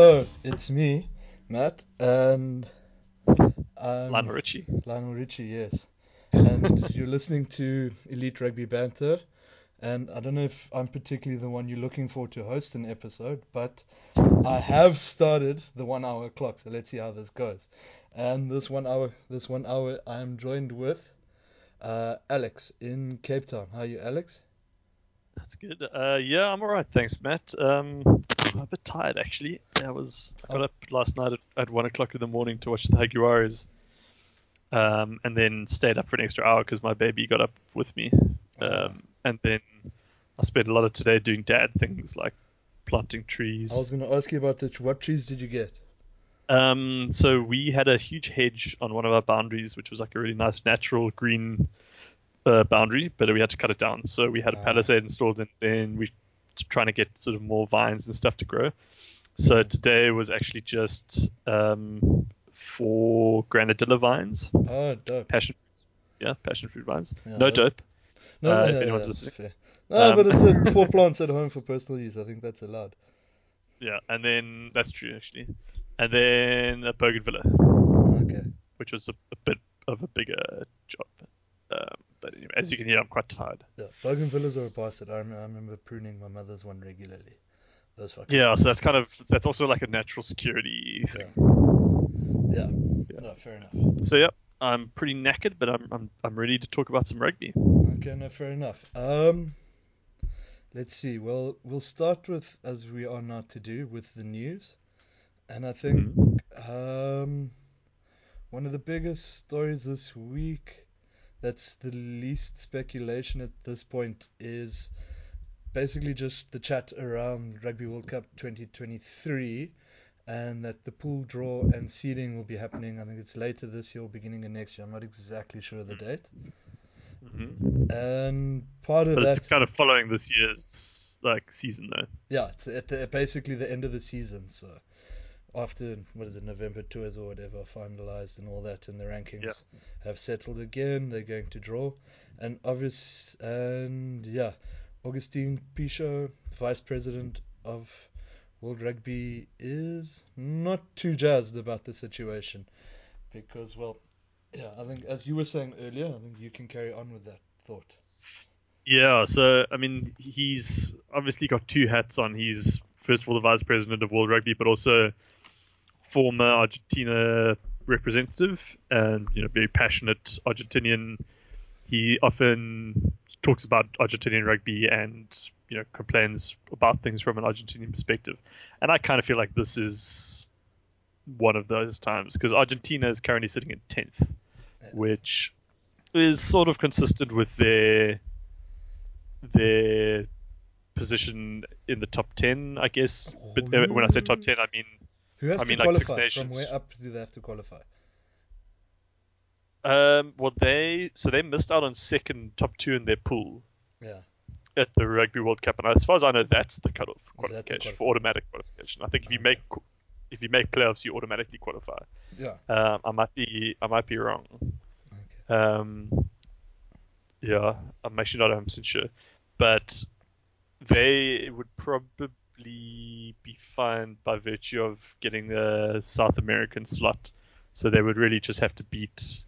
Hello, it's me, Matt, and I'm Lionel Richie. Lionel Richie, yes. And you're listening to Elite Rugby Banter. And I don't know if I'm particularly the one you're looking for to host an episode, but I have started the one hour clock, so let's see how this goes. And this one hour, this one hour, I'm joined with uh, Alex in Cape Town. How are you, Alex? That's good. Uh, yeah, I'm alright, thanks, Matt. Um, a bit tired actually. I was I got Oh. up last night at, at one o'clock in the morning to watch the Jaguars, um, and then stayed up for an extra hour because my baby got up with me. Ah. Um, and then I spent a lot of today doing dad things like planting trees. I was going to ask you about the what trees did you get? Um, so we had a huge hedge on one of our boundaries, which was like a really nice natural green uh, boundary, but we had to cut it down. So we had a Ah. palisade installed, and then we trying to get sort of more vines and stuff to grow. So today was actually just um, four granadilla vines, Oh, dope. passion fruit, yeah, passion fruit vines. Yeah, no that- dope. No, Uh, no, if yeah, anyone's that's listening. fair. No, Um, but it's a, four plants at home for personal use. I think that's allowed. Yeah, and then that's true actually, and then a bougainvillea. Okay. which was a, a bit of a bigger job. Um, but anyway, as you can hear, I'm quite tired. Yeah, bougainvilleas are a bastard. I, rem- I remember pruning my mother's one regularly. Those fucking Yeah, so that's kind of that's also like a natural security thing. Yeah. Yeah. No, fair enough. So yeah, I'm pretty knackered, but I'm I'm I'm ready to talk about some rugby. Okay, no, fair enough. Um, let's see. Well, we'll start with, as we are now to do, with the news. And I think Mhm. um, one of the biggest stories this week that's the least speculation at this point is basically just the chat around Rugby World Cup 2023 and that the pool draw and seeding will be happening. I think it's later this year or beginning of next year. I'm not exactly sure of the date. Mhm. And part of But that, it's kind of following this year's like season though. yeah, it's at the, basically the end of the season. So after what is it, November tours or whatever finalized and all that, and the rankings Yeah. have settled again, they're going to draw, and obvious and yeah, Augustine Pichot, vice president of World Rugby, is not too jazzed about the situation because well. Yeah, I think as you were saying earlier, I think you can carry on with that thought. Yeah, so I mean, he's obviously got two hats on. He's first of all the vice president of World Rugby, but also former Argentina representative, and you know, very passionate Argentinian. He often talks about Argentinian rugby and you know complains about things from an Argentinian perspective, and I kind of feel like this is one of those times because Argentina is currently sitting in tenth, which is sort of consistent with their their position in the top 10, I guess. But uh, when I say top 10, I mean, Who has I to mean, like Six qualify? From where up do they have to qualify? um, well, they so they missed out on second, top two in their pool Yeah. at the Rugby World Cup, and as far as I know, that's the cutoff that the qualification for automatic qualification. I think if you Okay. make if you make playoffs, you automatically qualify. Yeah. Um, I might be I might be wrong. Okay. Um, yeah, I'm actually not 100 percent sure, but they would probably be fine by virtue of getting the South American slot. So they would really just have to beat.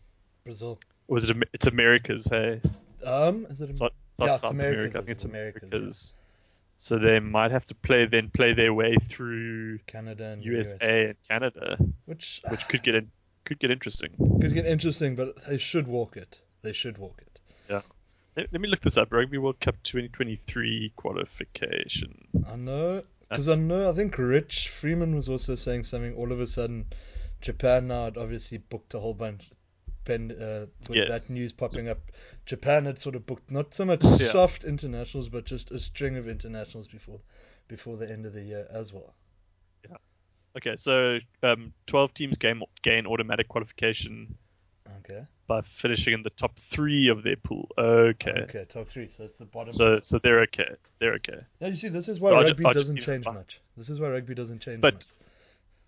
Brazil. Was it? It's Americas, hey? Um, is it? It's not, it's not Yeah, South Americas, America. I think it's Americas, Americas. So they might have to play then play their way through Canada and USA US, and Canada, which which could get in, could get interesting. could get interesting, but they should walk it. They should walk it. Let, let me look this up. Rugby World Cup 2023 qualification. I know, because I know. I think Rich Freeman was also saying something. All of a sudden, Japan now had obviously booked a whole bunch. Pen, uh, with Yes. that news popping up, Japan had sort of booked not so much Yeah. soft internationals, but just a string of internationals before before the end of the year as well. Yeah. Okay, so um, 12 teams gain, gain automatic qualification Okay. by finishing in the top three of their pool. Okay. Okay, top three. So it's the bottom. So so they're okay. They're okay. yeah, you see, this is why So Arge- rugby doesn't change much. This is why rugby doesn't change But- much.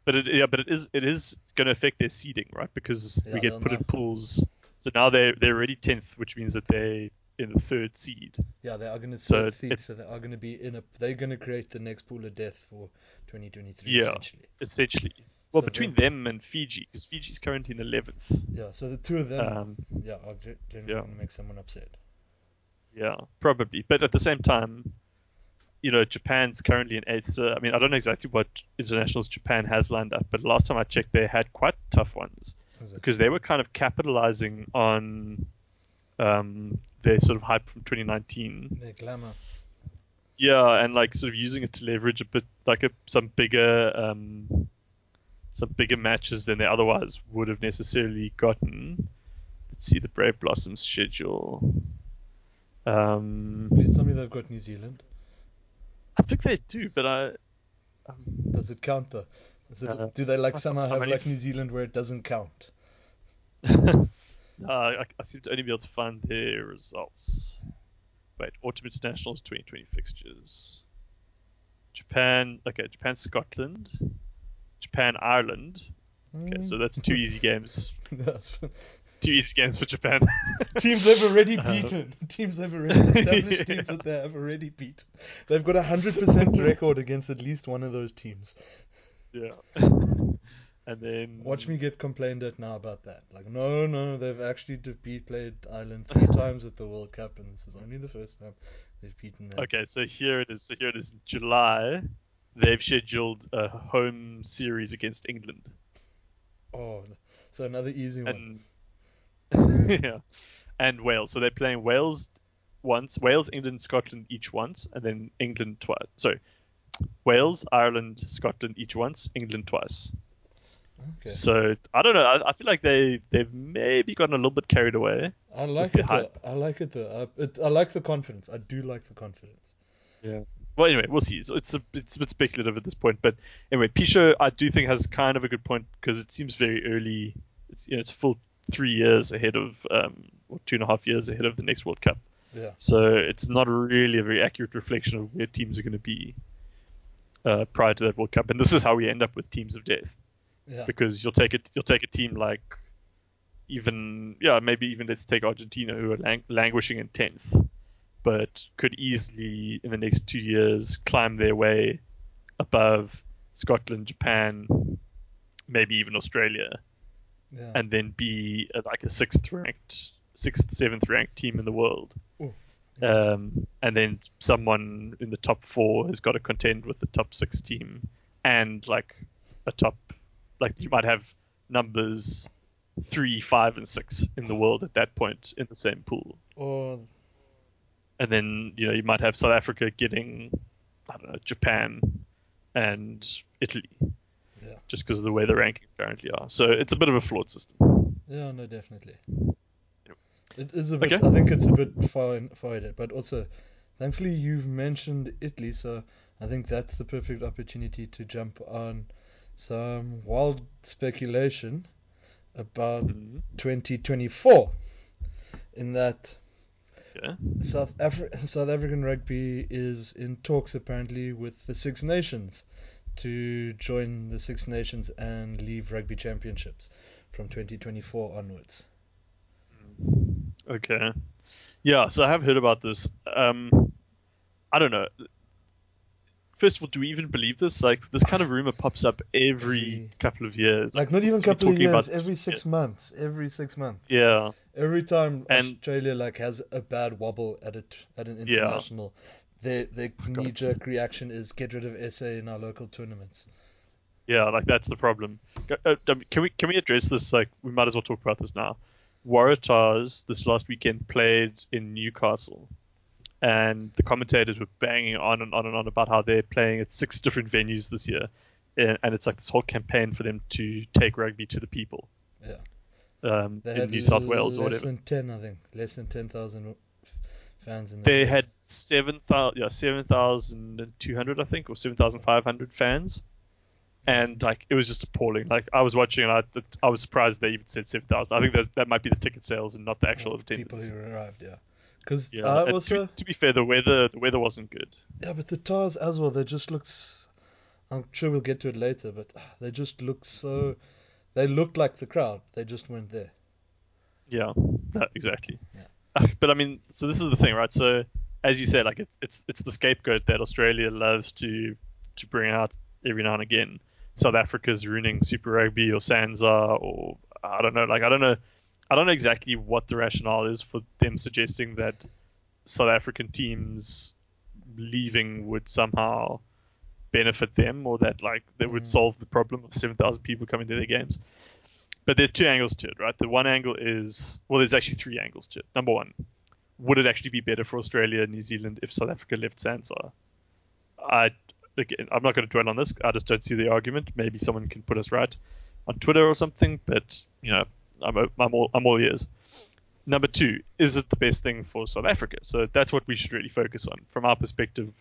But it, yeah, but it is it is going to affect their seeding, right? Because Yeah, we get put in pools. So now they're they're already 10th, which means that they in the third seed. Yeah, they are going to So it- so they are going to be in a. They're going to create the next pool of death for 2023 Yeah. essentially. essentially. Well, So between them and Fiji, because Fiji's currently in 11th. Yeah, so the two of them, Um, yeah, are ge- generally yeah. going to make someone upset. Yeah, probably. But at the same time, you know, Japan's currently in eighth. So, I mean, I don't know exactly what internationals Japan has lined up, but last time I checked, they had quite tough ones because they were kind of capitalizing on um, their sort of hype from 2019. Their glamour. Yeah, and like sort of using it to leverage a bit, like a, some bigger, um, some bigger matches than they otherwise would have necessarily gotten. Let's see the Brave Blossoms schedule. Um, Please tell me they've got New Zealand. I think they do, but I. Um, Does it count though? Is it, Uh, do they like how- somehow how have like New Zealand where it doesn't count? uh, I, I seem to only be able to find their results. Wait, Autumn Internationals 2020 fixtures. Japan, okay, Japan, Scotland, Japan, Ireland. Okay, so that's two easy games. That's Two easy games for Japan. teams they've already Uh, beaten. teams they've already established Yeah. teams that they have already beat. They've got a hundred percent record against at least one of those teams. yeah. and then Watch me get complained at now about that. Like, no, no, they've actually defeat played Ireland three times at the World Cup, and this is only the first time they've beaten them. Okay, so here it is. So here it is. July, they've scheduled a home series against England. Oh, so another easy one. and yeah, and Wales. So they're playing Wales once, Wales, England, Scotland each once, and then England twice. Sorry, Wales, Ireland, Scotland each once, England twice. Okay. So I don't know. I, I feel like they they've maybe gotten a little bit carried away. I like it though. I like it though. I, it, I like the confidence. I do like the confidence. Yeah. Well, anyway, we'll see. So it's a it's a bit speculative at this point, but anyway, Pichot I do think has kind of a good point because it seems very early. It's you know it's a full three years ahead of um or two and a half years ahead of the next World Cup. Yeah. So it's not really a very accurate reflection of where teams are going to be uh, prior to that World Cup, and this is how we end up with teams of death Yeah. because you'll take it you'll take a team like even yeah maybe even let's take Argentina who are lang- languishing in tenth, but could easily in the next two years climb their way above Scotland, Japan, maybe even Australia, Yeah. and then be uh, like a sixth ranked, sixth, seventh ranked team in the world. Ooh. Um, and then someone in the top four has got to contend with the top six team, and like a top, like you might have numbers three, five, and six in the world at that point in the same pool. or And then you know you might have South Africa getting, I don't know, Japan and Italy, Yeah. just because of the way the rankings currently are. So it's a bit of a flawed system. yeah, no, definitely. Yep. It is a bit. Okay. I think it's a bit far far ahead, but also, thankfully, you've mentioned Italy, so I think that's the perfect opportunity to jump on some wild speculation about Mhm. 2024. In that Yeah. South Afri- South African rugby is in talks apparently with the Six Nations to join the Six Nations and leave rugby championships from 2024 onwards. Okay. Yeah, so I have heard about this. Um, I don't know. First of all, do we even believe this? Like, this kind of rumor pops up every couple of years. Like not even So couple of years, every six yeah. months, every six months. yeah, Every time And- Australia like has a bad wobble at it at an Yeah. international, their their God. knee jerk reaction is get rid of SA in our local tournaments. yeah, like that's the problem. Uh, um, Can we can we address this? Like, we might as well talk about this now. Waratahs this last weekend played in Newcastle, and the commentators were banging on and on and on about how they're playing at six different venues this year, and it's like this whole campaign for them to take rugby to the people. Yeah. Um, in New South Wales or whatever. less than ten, I think, less than ten thousand fans in the They stadium. had seven thousand, yeah, seven thousand two hundred, I think, or seven thousand five hundred fans, and like it was just appalling. Like I was watching, and I, I was surprised they even said seven thousand. I think that that might be the ticket sales and not the actual Yeah, people attendance. who arrived. Yeah, because Yeah, and also to, to be fair, the weather the weather wasn't good. yeah, but the Tahs as well. They just looks. I'm sure we'll get to it later, but ah, they just look so. They looked like the crowd. They just weren't there. Yeah, no, exactly. Yeah. Uh, But I mean, so this is the thing, right? So as you said, like it, it's it's the scapegoat that Australia loves to to bring out every now and again South Africa's ruining Super Rugby or SANZAAR or I don't know. Like I don't know. I don't know exactly what the rationale is for them suggesting that South African teams leaving would somehow benefit them or that like that would Mm. solve the problem of 7,000 people coming to their games. But there's two angles to it, right? The one angle is well, there's actually three angles to it. Number one, would it actually be better for Australia and New Zealand if South Africa left SANZAAR? I again, I'm not going to dwell on this. I just don't see the argument. Maybe someone can put us right on Twitter or something. But you know, I'm I'm all I'm all ears. Number two, is it the best thing for South Africa? So that's what we should really focus on from our perspective.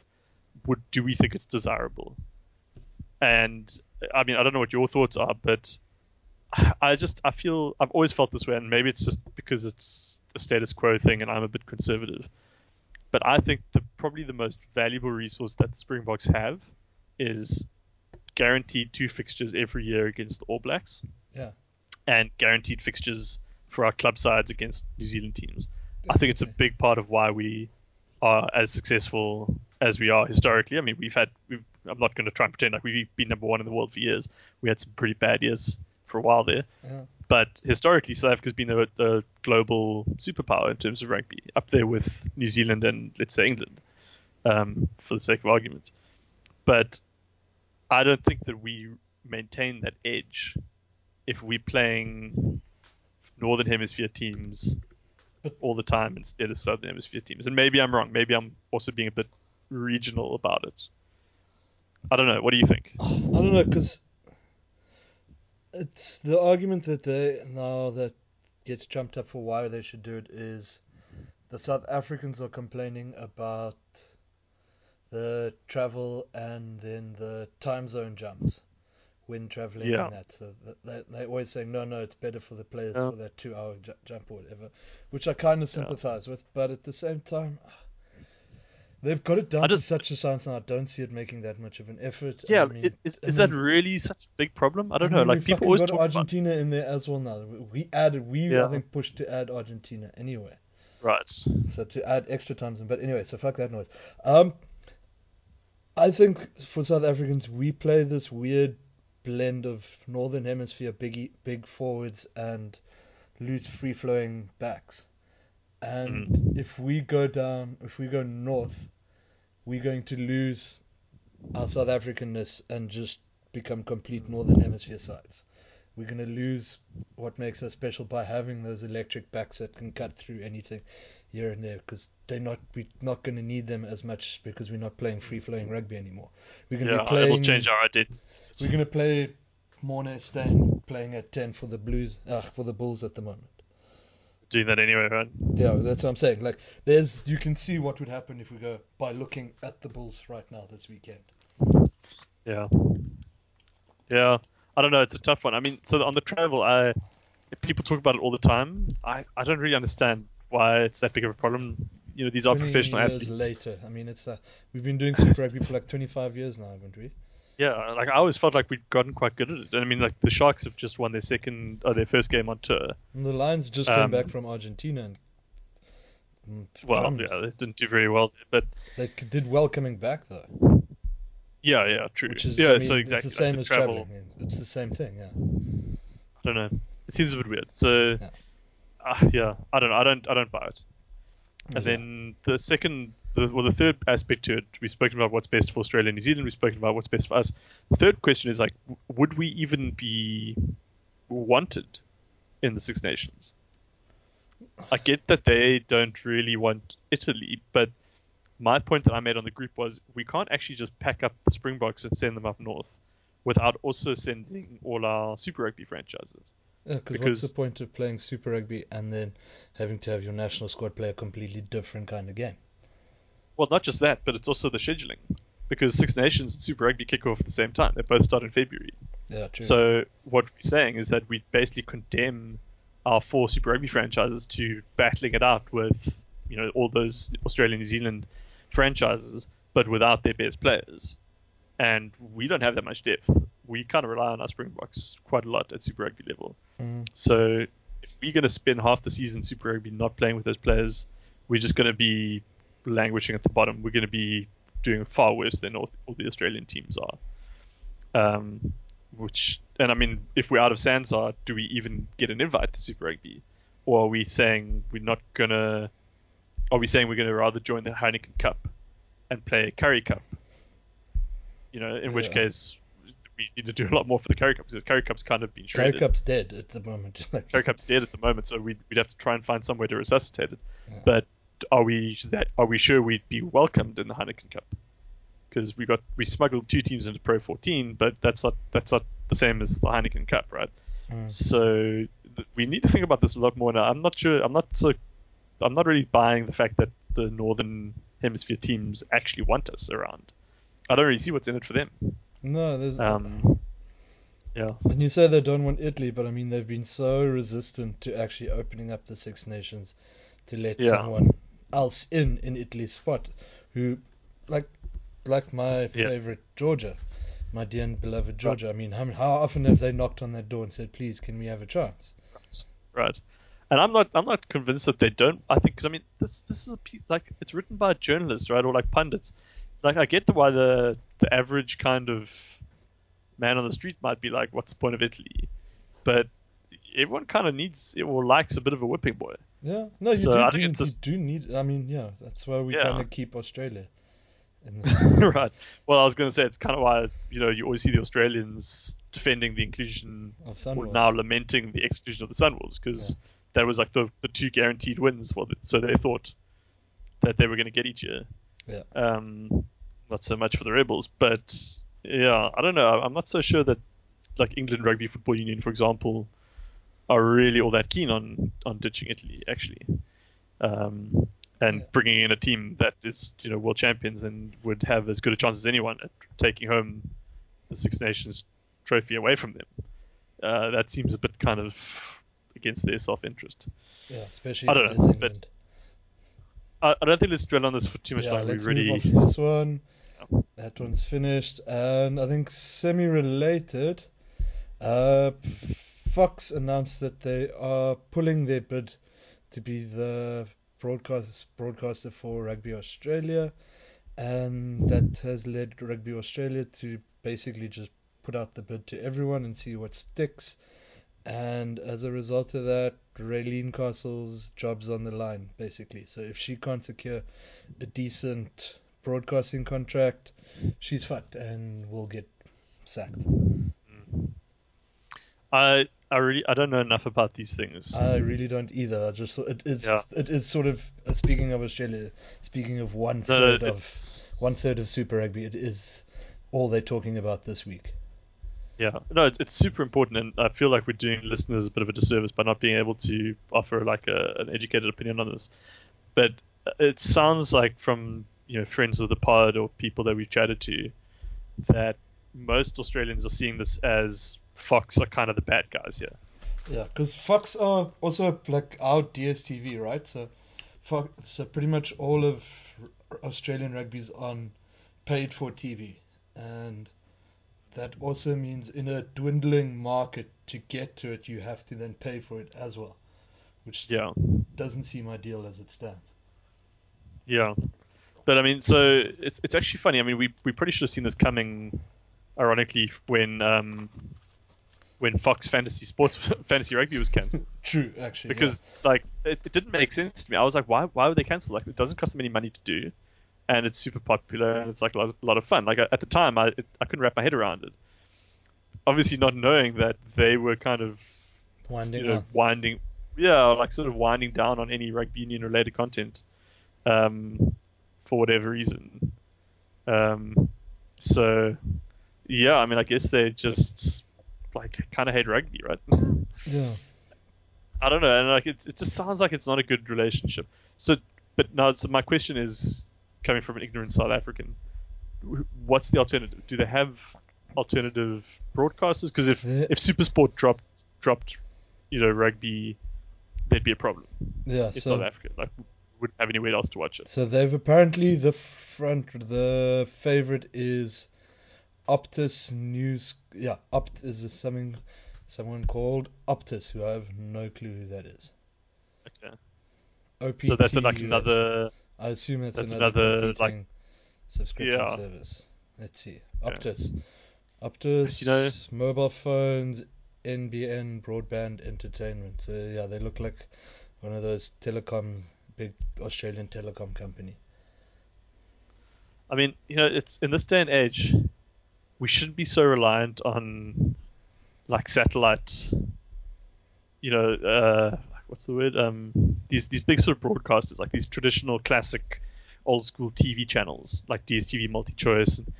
Would do we think it's desirable? And I mean, I don't know what your thoughts are, but I just I feel I've always felt this way, and maybe it's just because it's a status quo thing, and I'm a bit conservative. But I think the probably the most valuable resource that the Springboks have is guaranteed two fixtures every year against the All Blacks. Yeah. And guaranteed fixtures for our club sides against New Zealand teams. I think it's a big part of why we are as successful as we are historically. I mean, we've had. We've, I'm not going to try and pretend like we've been number one in the world for years. We had some pretty bad years for a while there, Yeah. but historically, South Africa's been a, a global superpower in terms of rugby, up there with New Zealand and let's say England, um, for the sake of argument. But I don't think that we maintain that edge if we're playing Northern Hemisphere teams all the time instead of Southern Hemisphere teams. And maybe I'm wrong. Maybe I'm also being a bit regional about it. I don't know. What do you think? I don't know because it's the argument that they now that gets jumped up for why they should do it is the South Africans are complaining about the travel and then the time zone jumps when traveling Yeah. and that. So they they're always say, no, no, it's better for the players Yeah. for that two-hour ju- jump or whatever, which I kind of Yeah. sympathize with. But at the same time. They've got it down I to such a science now. I don't see it making that much of an effort. Yeah, I mean, it- is, I is that really such a big problem? I don't I know. Like people always got talk about Argentina in there as well now. We- added, we Yeah. I think pushed to add Argentina anyway, right. so to add extra times. in. But anyway, so fuck that noise. Um, I think for South Africans, we play this weird blend of Northern Hemisphere big big forwards and loose free flowing backs. And Mm. if we go down, if we go north, we're going to lose our South Africanness and just become complete Northern Hemisphere sides. We're going to lose what makes us special by having those electric backs that can cut through anything here and there because they're not we're not going to need them as much because we're not playing free flowing rugby anymore. We're going to Yeah, be playing. it'll change our identity. We're going to play Morné Steyn playing at ten for the Blues, uh, for the Bulls at the moment. Doing that anyway, right? Yeah, that's what I'm saying. Like, there's you can see what would happen if we go by looking at the Bulls right now this weekend. Yeah. Yeah. I don't know. It's a tough one. I mean, so on the travel, I people talk about it all the time. I, I don't really understand why it's that big of a problem. You know, these are 20 professional years athletes. later. I mean, it's uh, we've been doing Super Rugby for like 25 years now, haven't we? Yeah, like I always felt like we'd gotten quite good at it. And I mean, like the Sharks have just won their second, or their first game on tour. And the Lions just Um, came back from Argentina and mm, Well, drummed. yeah, they didn't do very well, but they did well coming back though. yeah, yeah, true. Which is, yeah, I mean, so exactly. it's the same like as travel, traveling. It's the same thing, yeah. I don't know. It seems a bit weird. So, Yeah. uh, yeah, I don't know. I don't, I don't buy it. And Yeah. then the second, the, well, the third aspect to it, we've spoken about what's best for Australia and New Zealand. We've spoken about what's best for us. The third question is like, would we even be wanted in the Six Nations? I get that they don't really want Italy, but my point that I made on the group was we can't actually just pack up the Springboks and send them up north without also sending all our Super Rugby franchises. Yeah, cause because- what's the point of playing Super Rugby and then having to have your national squad play a completely different kind of game? Well, not just that, but it's also the scheduling. Because Six Nations and Super Rugby kick off at the same time. They both start in February. Yeah, true. So what we're saying is that we basically condemn our four Super Rugby franchises to battling it out with, you know, all those Australia, and New Zealand franchises, but without their best players. And we don't have that much depth. We kind of rely on our Springboks quite a lot at Super Rugby level. Mm. So if we're going to spend half the season Super Rugby not playing with those players, we're just going to be languishing at the bottom. We're going to be doing far worse than all, all the Australian teams are. Um, which and I mean, if we're out of SANZAAR, do we even get an invite to Super Rugby, or are we saying we're not gonna? Are we saying we're gonna rather join the Heineken Cup and play Currie Cup? You know, in which case we need to do a lot more for the Currie Cup because Currie Cup's kind of been Currie. Cup's dead at the moment. Currie Cup's dead at the moment, so we'd, we'd have to try and find some way to resuscitate it. Yeah. But are we that are we sure we'd be welcomed in the Heineken Cup? Because we got we smuggled two teams into Pro 14, but that's not that's not the same as the Heineken Cup, right? Mm. So th- we need to think about this a lot more now. I'm not sure. I'm not so. I'm not really buying the fact that the Northern Hemisphere teams actually want us around. I don't really see what's in it for them. no, there's. Um, yeah, And you say they don't want Italy, but I mean they've been so resistant to actually opening up the Six Nations to let Yeah. someone else in in Italy's spot, who, like, like my favorite Georgia, my dear and beloved Georgia. I mean, how, how often have they knocked on that door and said, "Please, can we have a chance?" right. And I'm not. I'm not convinced that they don't. I think because I mean this. This is a piece like it's written by journalists, right, or like pundits. Like I get the why the the average kind of man on the street might be like, "What's the point of Italy?" But everyone kind of needs or likes a bit of a whipping boy. Yeah, no, you So, do, I do it's you just- do need. I mean, yeah, that's why we Yeah. kind of keep Australia. In the, right. Well, I was going to say it's kind of why you know you always see the Australians defending the inclusion of or Sunwolves. now lamenting the exclusion of the Sunwolves because that was like the the two guaranteed wins. Well, so they thought that they were going to get each year. Yeah. Um, not so much for the Rebels, but yeah, I don't know. I'm not so sure that like England Rugby Football Union, for example, are really all that keen on on ditching Italy actually. Um, and Yeah. bringing in a team that is, you know, world champions and would have as good a chance as anyone at taking home the Six Nations trophy away from them. Uh, that seems a bit kind of against their self-interest. Yeah, especially I don't know, but- I, I don't think let's dwell on this for too much yeah, longer. let's We've already, move on this one. Yeah. That one's finished, and I think semi-related. Uh, Fox announced that they are pulling their bid to be the broadcast broadcaster for Rugby Australia, and that has led Rugby Australia to basically just put out the bid to everyone and see what sticks. And as a result of that, Raelene Castle's job's on the line, basically. So if she can't secure a decent broadcasting contract, she's fucked and will get sacked. I I really I don't know enough about these things. I really don't either. I just thought it is Yeah. it is sort of uh, speaking of Australia, speaking of one No, no, of one third of Super Rugby, it is all they're talking about this week. Yeah, no, it's, it's super important, and I feel like we're doing listeners a bit of a disservice by not being able to offer like a, an educated opinion on this. But it sounds like from you know friends of the pod or people that we've chatted to that most Australians are seeing this as Fox are kind of the bad guys here. Yeah, because Fox are also like our DSTV, right? So, Fox, so pretty much all of Australian rugby's on paid for TV, and that also means in a dwindling market to get to it, you have to then pay for it as well, which Yeah, doesn't seem ideal as it stands. yeah. But I mean, so it's it's actually funny. I mean, we we pretty should have seen this coming, ironically, when um when Fox Fantasy Sports Fantasy Rugby was cancelled. True, actually, because like it, it didn't make sense to me. I was like, why why would they cancel? Like it doesn't cost them any money to do, and it's super popular and it's like a lot, a lot of fun. Like at the time, I it, I couldn't wrap my head around it. Obviously, not knowing that they were kind of winding you know winding, yeah, like sort of winding down on any rugby union related content, um, for whatever reason. Um, so yeah, I mean, I guess they just like kind of hate rugby, right? Yeah, I don't know, and like it, it just sounds like it's not a good relationship. So, but now, so my question is, coming from an ignorant South African, what's the alternative? Do they have alternative broadcasters? Because if The- if SuperSport dropped dropped, you know, rugby, there'd be a problem yeah. in So South Africa. Like, wouldn't have anywhere else to watch it. So they've apparently the front the favorite is Optus News. Yeah, Opt is something someone called Optus, who I have no clue who that is. Okay. OPT. So that's like another. I assume it's that's another, another, like- subscription Yeah. service. Let's see. Optus. Optus, You know- mobile phones, NBN broadband entertainment. So yeah, they look like one of those telecom, big Australian telecom company. I mean, you know, it's in this day and age, we shouldn't be so reliant on like satellite. You know, uh, what's the word? Um, these these big sort of broadcasters, like these traditional classic, old school TV channels, like DSTV, MultiChoice. And,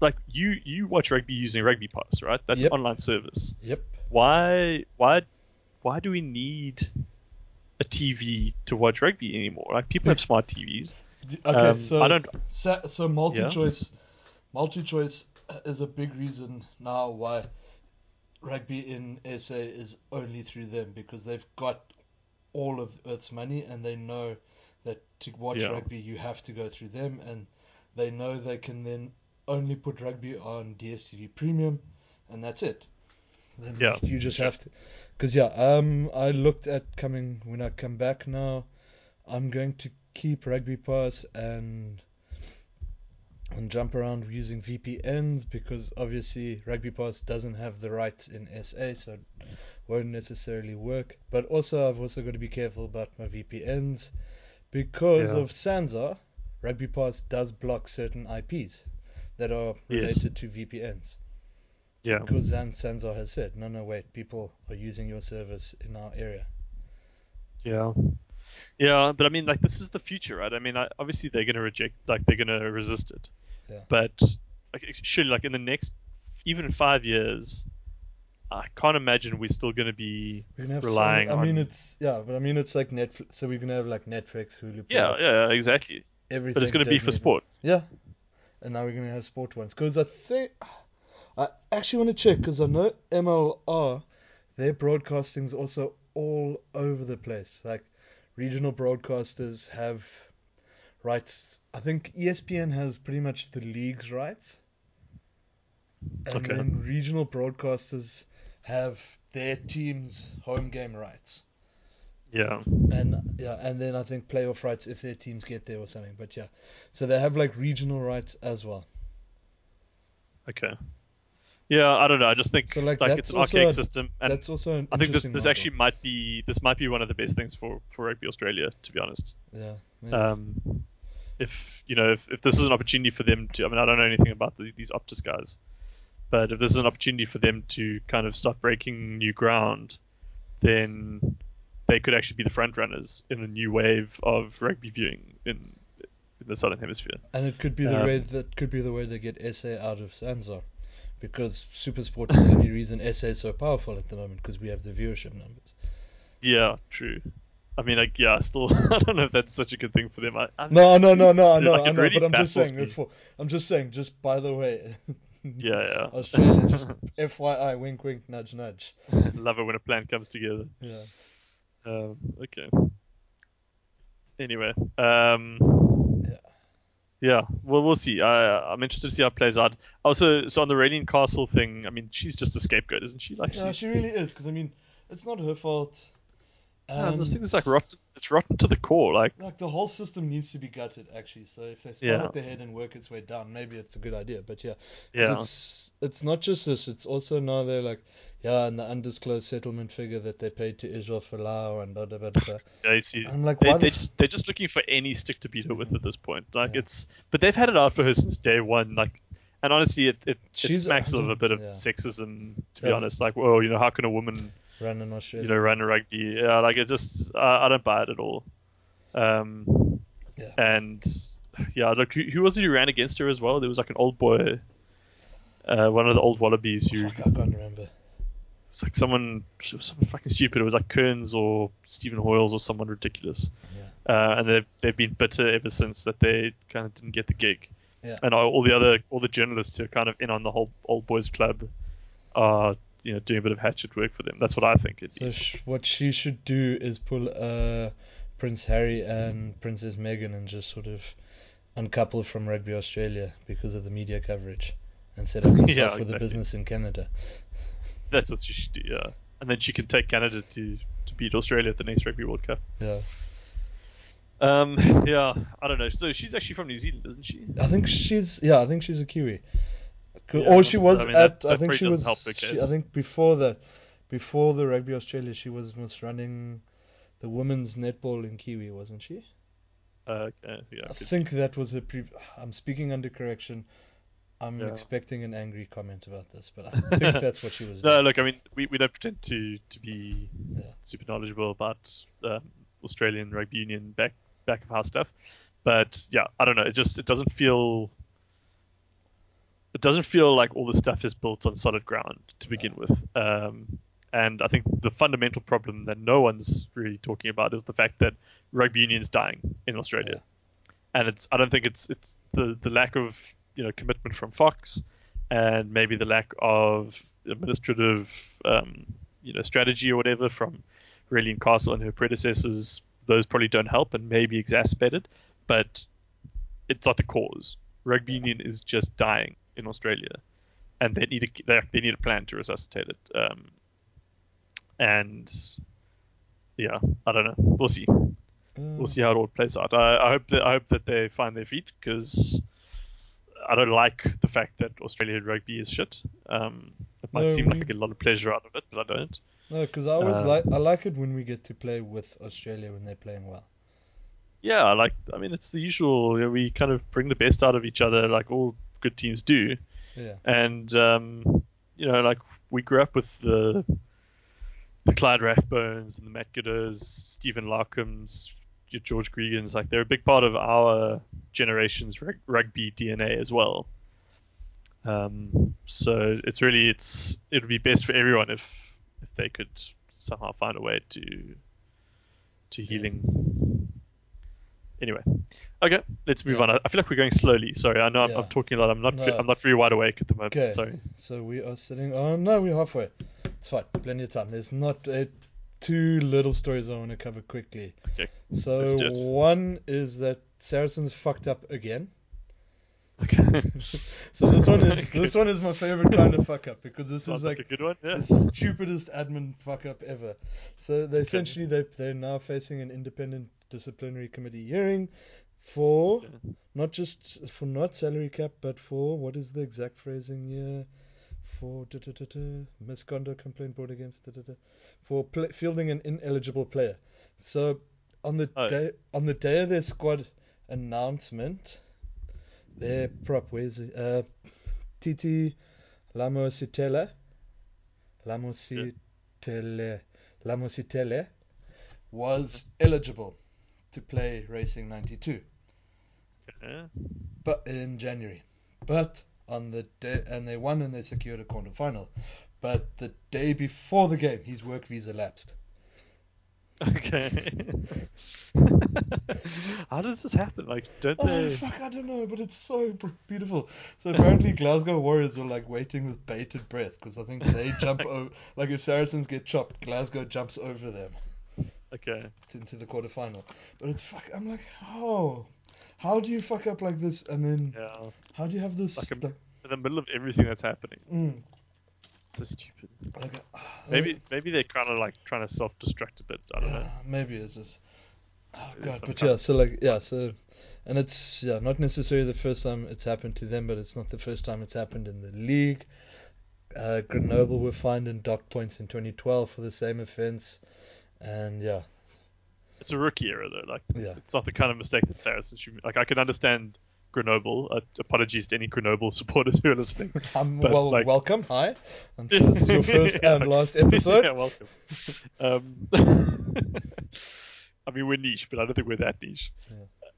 like you you watch rugby using Rugby Pass, right? That's Yep. an online service. Yep. Why why why do we need a TV to watch rugby anymore? Like people have smart TVs. Okay, Um, so I don't- sa- so multi-choice, multi-choice is a big reason now why rugby in SA is only through them because they've got all of Earth's money and they know that to watch Yeah. rugby you have to go through them and they know they can then only put rugby on DSTV Premium and that's it. Then Yeah, you just have to, because yeah, um, I looked at coming when I come back now. I'm going to keep Rugby Pass and and jump around using VPNs because obviously Rugby Pass doesn't have the rights in SA, so it won't necessarily work. But also, I've also got to be careful about my VPNs because Yeah. of SANZAAR. Rugby Pass does block certain IPs that are Yes. related to VPNs Yeah. because Zan SANZAAR has said, no, no, wait, people are using your service in our area. Yeah. Yeah, but I mean, like, this is the future, right? I mean, I, obviously they're going to reject, like, they're going to resist it. Yeah. But, like, surely, like, in the next, even in five years, I can't imagine we're still going to be. We're gonna have Relying some, I mean, on- it's yeah, but I mean, it's like Netflix. So we're gonna have like Netflix, Hulu, Yeah, Plus, yeah, exactly. everything. But it's going to be for sport. Yeah, and now we're gonna have sport ones because I think I actually want to check because I know MLR, their broadcasting's also all over the place. Like regional broadcasters have rights. I think ESPN has pretty much the league's rights, and Okay. then regional broadcasters have their team's home game rights. Yeah. And yeah, and then I think playoff rights if their teams get there or something. But yeah, so they have like regional rights as well. Okay. Yeah, I don't know. I just think So, like, like, it's an archaic a- system, and That's also an I think this this model. actually might be this might be one of the best things for for Rugby Australia, to be honest. yeah. Um, if you know, if, if this is an opportunity for them to, I mean, I don't know anything about the, these Optus guys, but if this is an opportunity for them to kind of start breaking new ground, then they could actually be the front runners in a new wave of rugby viewing in in the southern hemisphere. and it could be the um, way that could be the way they get SA out of SANZAAR, because Super Supersport is the only reason SA is so powerful at the moment because we have the viewership numbers. Yeah, true. I mean, like, yeah, still, I don't know if that's such a good thing for them. I, I No, no, no, no, I know, Like, I know, really but I'm just saying. Before, I'm just saying. Just by the way, Yeah, yeah. Australia, just FYI, wink, wink, nudge, nudge. Love it when a plan comes together. Yeah. Um, okay. Anyway, um, Yeah. Well, we'll see. I, I'm interested to see how it plays out. Also, so on the Raelene Castle thing, I mean, she's just a scapegoat, isn't she? Like, Yeah, she really is. Because I mean, it's not her fault. Yeah, um, this And- thing is like rotten. It's rotten to the core. Like, Like the whole system needs to be gutted, actually. So if they start Yeah. at the head and work its way down, maybe it's a good idea. But yeah, yeah, it's it's not just this. It's also now they're like, yeah, and the undisclosed settlement figure that they paid to Israel Folau and blah blah blah. blah. yeah, you see. I'm like, They, why they the just, they're just looking for any stick to beat her with at this point. Like Yeah. it's, but they've had it out for her since day one. Like, and honestly, it it, it She's- smacks I of a bit of yeah. sexism. To be Yeah. honest, like, well, you know, how can a woman ran in Australia? you know, running rugby. Yeah, like it just, I, I don't buy it at all. Um, Yeah. and yeah, look, who, who was it who ran against her as well? There was like an old boy, uh, one of the old wallabies who Fuck, I can't remember. was like someone, it was someone fucking stupid. It was like Kearns or Stephen Hoiles or someone ridiculous. Yeah. Uh, and they've they've been bitter ever since that they kind of didn't get the gig. Yeah. And all all the other all the journalists who are kind of in on the whole old boys club are you know doing a bit of hatchet work for them. That's what I think. At So sh- what she should do is pull uh, Prince Harry and Princess Meghan and just sort of uncouple from Rugby Australia because of the media coverage and set up herself Yeah, with a business in Canada. That's what she should do, yeah. And then she can take Canada to, to beat Australia at the next Rugby World Cup. Yeah. Um, yeah, I don't know. So she's actually from New Zealand, isn't she? I think she's yeah, I think she's a Kiwi. Yeah, or she was I mean, at. that- I think she was. she- I think before that, before the Rugby Australia, she was was running the women's netball in Kiwi, wasn't she? Uh, okay, yeah, I think that was her. Pre- I'm speaking under correction. I'm Yeah. expecting an angry comment about this, but I think that's what she was No, doing. look, I mean, we, we don't pretend to to be Yeah. super knowledgeable about um, Australian rugby union back back of house stuff, but yeah, I don't know. It just it doesn't feel it doesn't feel like all the stuff is built on solid ground to begin with. Um, and I think the fundamental problem that no one's really talking about is the fact that rugby union's dying in Australia, and it's I don't think it's it's the the lack of you know commitment from Fox, and maybe the lack of administrative um, you know strategy or whatever from Raelene Castle and her predecessors. Those probably don't help and maybe exacerbate it, but it's not the cause. Rugby union is just dying in Australia, and they need a they, they need a plan to resuscitate it. Um, and yeah, I don't know. We'll see. Uh, We'll see how it all plays out. I, I hope that I hope that they find their feet because I don't like the fact that Australian rugby is shit. Um, it might No, seem we- like I get a lot of pleasure out of it, but I don't. No, because I always Uh, like I like it when we get to play with Australia when they're playing well. Yeah, like. I mean, it's the usual. You know, we kind of bring the best out of each other, like all good teams do. Yeah. And um, you know, like we grew up with the the Clyde Rathbones and the Matt Stephen Larkhams, George Gregans. Like they're a big part of our generation's rug- rugby DNA as well. Um, so it's really it's it would be best for everyone if if they could somehow find a way to to healing. Anyway, okay, let's move Yeah. on. I feel like we're going slowly. Sorry, I know I'm, Yeah. I'm talking a lot. I'm not No. I'm not very wide awake at the moment. Okay. Sorry. So we are sitting. Oh no, we're halfway. It's fine. Plenty of time. There's not uh, two little stories I want to cover quickly. Okay. So let's do it. one is that Saracens fucked up again. Okay. So this one is Okay. this one is my favorite kind of fuck up because this Sounds is like, like a good one. Yeah. the stupidest admin fuck up ever. So they essentially they they're now facing an independent disciplinary committee hearing for not just for not salary cap, but for what is the exact phrasing here? For da, da, da, misconduct complaint brought against for pl- fielding an ineligible player. So on the Oh. day on the day of their squad announcement, their prop it? Uh, Titi Lamositele Lamositele Lamositele was eligible to play Racing 92 Yeah. but in January. But on the day, and they won and they secured a quarter final. But the day before the game, his work visa lapsed. Okay. How does this happen? Like, don't Oh they? fuck, I don't know, but it's so beautiful. So apparently, Glasgow Warriors are like waiting with bated breath because I think they jump over. Like if Saracens get chopped, Glasgow jumps over them Okay. into the quarterfinal. But it's fuck. I'm like, how? How do you fuck up like this? And then Yeah. how do you have this? Like a- like, In the middle of everything that's happening, mm, it's so stupid. like, uh, Maybe maybe they're kind of like trying to self-destruct a bit. I don't know. Maybe it's just. Oh It god, but yeah, so like yeah, so, and it's yeah not necessarily the first time it's happened to them, but it's not the first time it's happened in the league. Uh, Grenoble were fined in dock points in 2012 for the same offence, and yeah, It's a rookie error though. Like, Yeah. it's not the kind of mistake that Saracens should. Like, I can understand Grenoble. Uh, apologies to any Grenoble supporters who are listening. um, But, well, like- welcome, hi. I'm this is your first Yeah. and last episode. yeah, welcome. Um, I mean, we're niche, but I don't think we're that niche.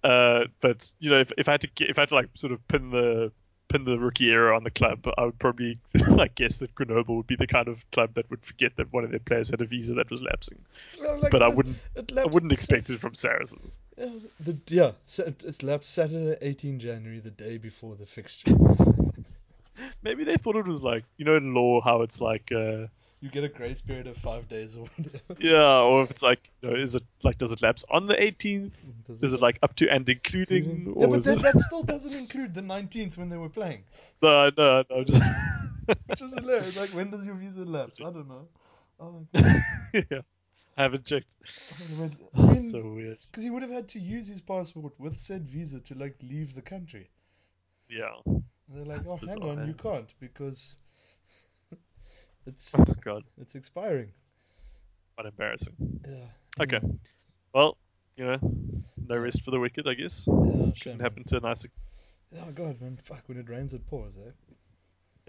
Uh, but you know, if, if I had to if I had to like sort of pin the pin the rookie era on the club, I would probably like guess that Grenoble would be the kind of club that would forget that one of their players had a visa that was lapsing. Well, like, But I wouldn't, it I wouldn't expect it from Saracens. Yeah, the, yeah, it's lapsed Saturday, 18 January, the day before the fixture. Maybe they thought it was like, you know, in law how it's like, uh, You get a grace period of five days or whatever. yeah, or if it's like, you know, is it like, does it lapse on the 18th? Does Is it like up to and including? Yeah, Or but that, it... that still doesn't include the 19th when they were playing, No, no, no. Just... which is hilarious. Like, when does your visa lapse? I don't know. Oh, yeah, I haven't checked. I mean, so weird. because he would have had to use his passport with said visa to like leave the country. Yeah. And They're like, That's oh, bizarre, hang on, yeah. you can't because it's Oh god, it's expiring. what embarrassing. Yeah. Okay. anyway. Well, you know, no rest for the wicked, I guess. Yeah, shame. Couldn't happen to a nicer. Oh god, man, fuck! When it rains, it pours, eh?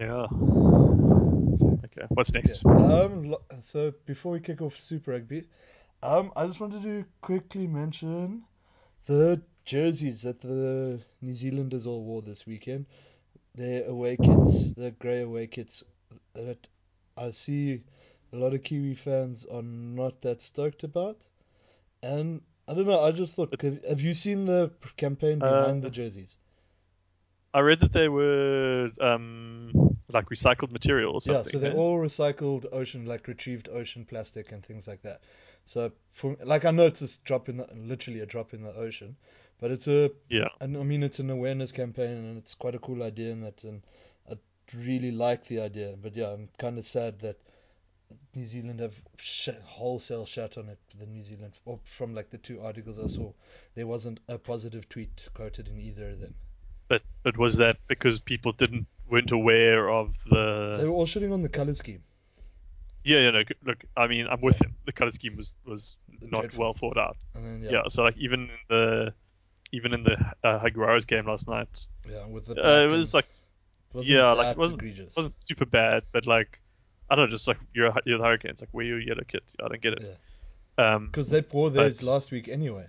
Yeah. Okay. What's next? Yeah. Um. So before we kick off Super Rugby, um, I just wanted to quickly mention the jerseys that the New Zealanders all wore this weekend. Their away kits, the grey away kits. That I see a lot of Kiwi fans are not that stoked about, and I don't know. I just thought, have, have you seen the campaign behind Uh, the jerseys? I read that they were um like recycled material or something. Yeah, so they're eh? all recycled ocean, like retrieved ocean plastic and things like that. So, for, like I know it's a drop in the, literally a drop in the ocean, but it's a, Yeah. and I mean it's an awareness campaign and it's quite a cool idea and that, and really like the idea. But yeah, I'm kind of sad that New Zealand have sh- wholesale shut on it. The New Zealand, or from like the two articles I saw, there wasn't a positive tweet quoted in either of them. But but was that because people didn't weren't aware of the? They were all shitting on the color scheme. Yeah, yeah. No, look, I mean, I'm with him. The color scheme was was not Dreadful. well thought out. And then Yeah. yeah, So like even in the even in the uh, game last night, yeah, with the uh, it and- was like yeah, like, it wasn't- egregious. wasn't super bad, but like I don't know, just like you're you're the Hurricanes, like where your yellow kit? I don't get it. Um, Because they wore theirs last week anyway.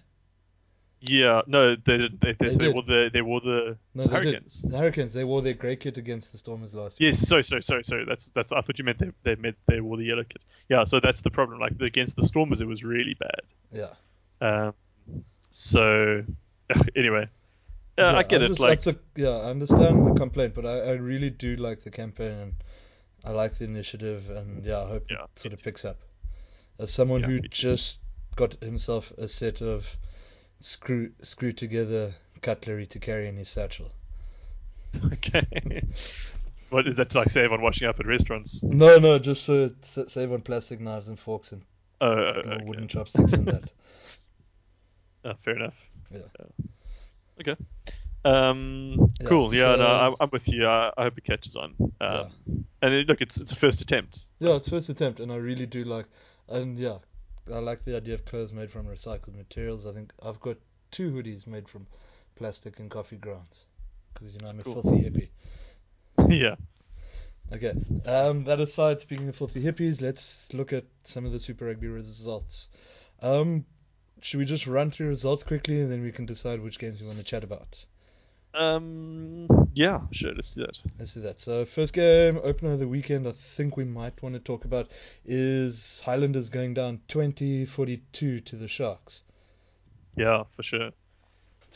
yeah, no, they didn't. They, they, They they wore the they wore the No, Hurricanes. The Hurricanes, they wore their grey kit against the Stormers last week. Yes, sorry, sorry, sorry, sorry. That's that's. I thought you meant they they meant they wore the yellow kit. Yeah, so that's the problem. Like against the Stormers, it was really bad. Yeah. Um, so anyway, Yeah, I get it. just- Like that's a, yeah, I understand the complaint, but I, I really do like the campaign and I like the initiative, and yeah, I hope Yeah, it sort of picks up. As someone Yeah, who just got himself a set of screw screw together cutlery to carry in his satchel. okay. what is that to like save on washing up at restaurants? No, no, just so it save on plastic knives and forks and Oh, oh, okay. wooden chopsticks and that. Oh, fair enough. Yeah. Okay. Um, Yeah, cool. Yeah, no, so- I'm with you. I, I hope it catches on. Um, Yeah. And it, look, it's it's a first attempt. Yeah, it's first attempt, and I really do like, and yeah, I like the idea of clothes made from recycled materials. I think I've got two hoodies made from plastic and coffee grounds, because you know I'm a Cool. filthy hippie. yeah. Okay. Um, that aside, speaking of filthy hippies, let's look at some of the Super Rugby results. Um, should we just run through results quickly, and then we can decide which games we want to chat about? Um, yeah, sure. Let's do that. Let's do that. So, first game, opener of the weekend, I think we might want to talk about is Highlanders going down 20-42 to the Sharks. Yeah, for sure.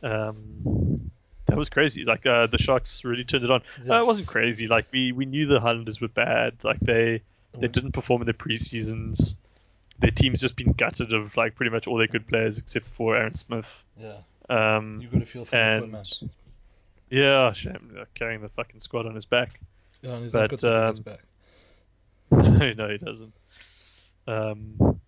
Um, that was crazy. Like uh, the Sharks really turned it on. Uh, it wasn't crazy. Like we, we knew the Highlanders were bad. Like they they didn't perform in the preseasons. Their team's just been gutted of like pretty much all their good players except for Aaron Smith. Yeah, Um, you got to feel for the and man. yeah, shame uh, carrying the fucking squad on his back. Yeah, and he's but, not got the biggest um, back. no, he doesn't. Um,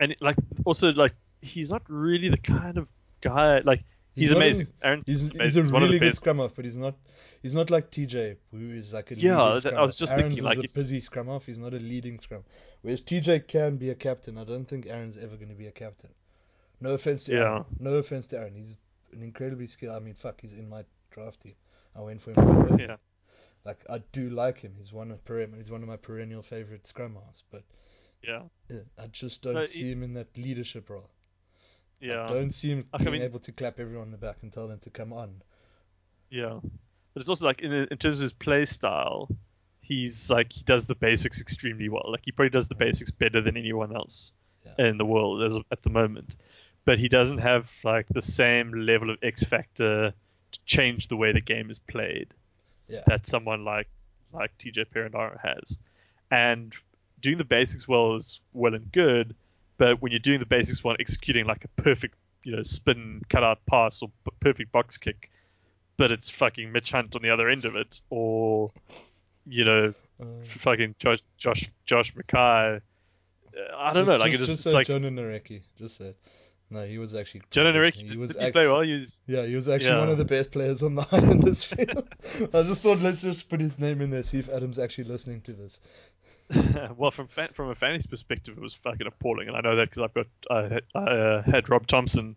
and like also like he's not really the kind of guy like he's, not amazing. an- Aaron He's, Smith's he's a amazing. one of really the good best. scrum off, but he's not. He's not like TJ, who is like a Yeah, leading that- scrum I was just Aaron's thinking, like, a if- busy scrum off. He's not a leading scrum. Whereas TJ can be a captain. I don't think Aaron's ever going to be a captain. No offense to Yeah. Aaron. No offense to Aaron. He's an incredibly skilled. I mean, fuck, he's in my draft team. I went for him. Yeah, Like I do like him. He's one of perennial. He's one of my perennial favorite scrum halves. But yeah, yeah, I just don't No, see he- him in that leadership role. I yeah, don't see him I being mean- able to clap everyone on the back and tell them to come on. yeah. But it's also like in in terms of his play style, he's like he does the basics extremely well. Like he probably does the basics better than anyone else Yeah. in the world as at the moment. But he doesn't have like the same level of X factor to change the way the game is played. Yeah. that someone like like TJ Perenara has. And doing the basics well is well and good, but when you're doing the basics well, executing like a perfect, you know, spin cutout pass or perfect box kick, but it's fucking Mitch Hunt on the other end of it, or you know, Uh, fucking Josh Josh Josh McKay. I don't just, know, like just, it just say like Jona Nareki. Just say. No, he was actually. Jona Nareki did, was did he play well. He was, Yeah, he was actually Yeah. one of the best players on the Islanders field. I just thought let's just put his name in there, see if Adam's actually listening to this. well, from fan, from a fantasy perspective, it was fucking appalling, and I know that because I've got I, I uh, had Rob Thompson,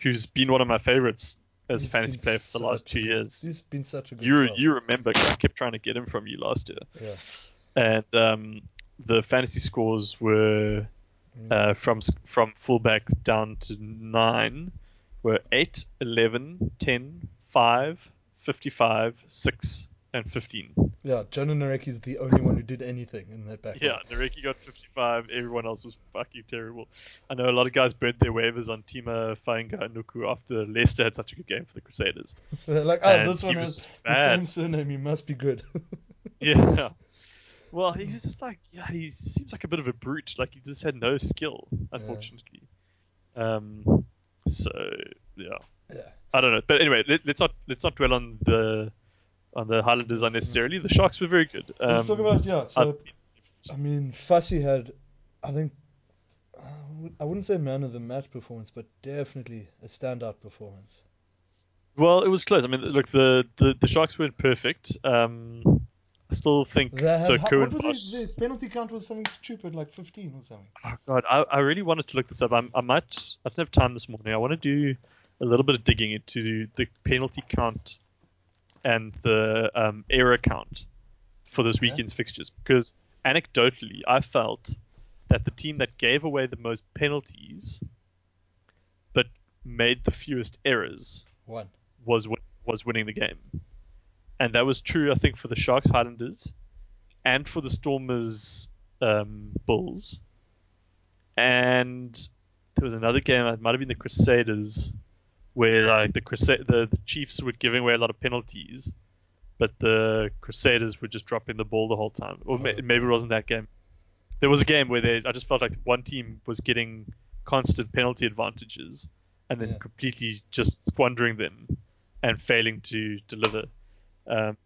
who's been one of my favorites as a fantasy player for the last two a- years. He's been such a good You player. you remember I kept trying to get him from you last year, Yeah. and um, the fantasy scores were Mm. uh, from from fullback down to nine were 8, 11, 10, 5, 55, 6, and 15. Yeah, Jona Nareki is the only one who did anything in that back. Yeah, Nareki got 55. Everyone else was fucking terrible. I know a lot of guys burnt their waivers on Tima Fainga'anuku after Leicester had such a good game for the Crusaders. They're like, oh, And this one was has the same surname. He must be good. Yeah. Well, he was just like, yeah, he seems like a bit of a brute. Like he just had no skill, unfortunately. Um, so yeah, yeah. I don't know. But anyway, let, let's not let's not dwell on the on the Highlanders unnecessarily. The Sharks were very good. Um, Let's talk about yeah. So I- I mean, Fassi had, I think, I would- I wouldn't say man of the match performance, but definitely a standout performance. Well, it was close. I mean, look, the the, the Sharks weren't perfect. Um, I still think They had, so. how- what was the, the penalty count was something stupid, like 15 or something. Oh God, I, I really wanted to look this up. I'm, I might. I don't have time this morning. I want to do a little bit of digging into the penalty count and the um, error count for this weekend's fixtures because anecdotally, I felt that the team that gave away the most penalties but made the fewest errors One. was was winning the game, and that was true. I think for the Sharks, Highlanders, and for the Stormers, um, Bulls, and there was another game. It might have been the Crusaders, where like the Crusade, the, the Chiefs were giving away a lot of penalties, but the Crusaders were just dropping the ball the whole time. Or ma- Oh, maybe it wasn't that game. There was a game where they, I just felt like one team was getting constant penalty advantages, and then Yeah. completely just squandering them and failing to deliver. Um,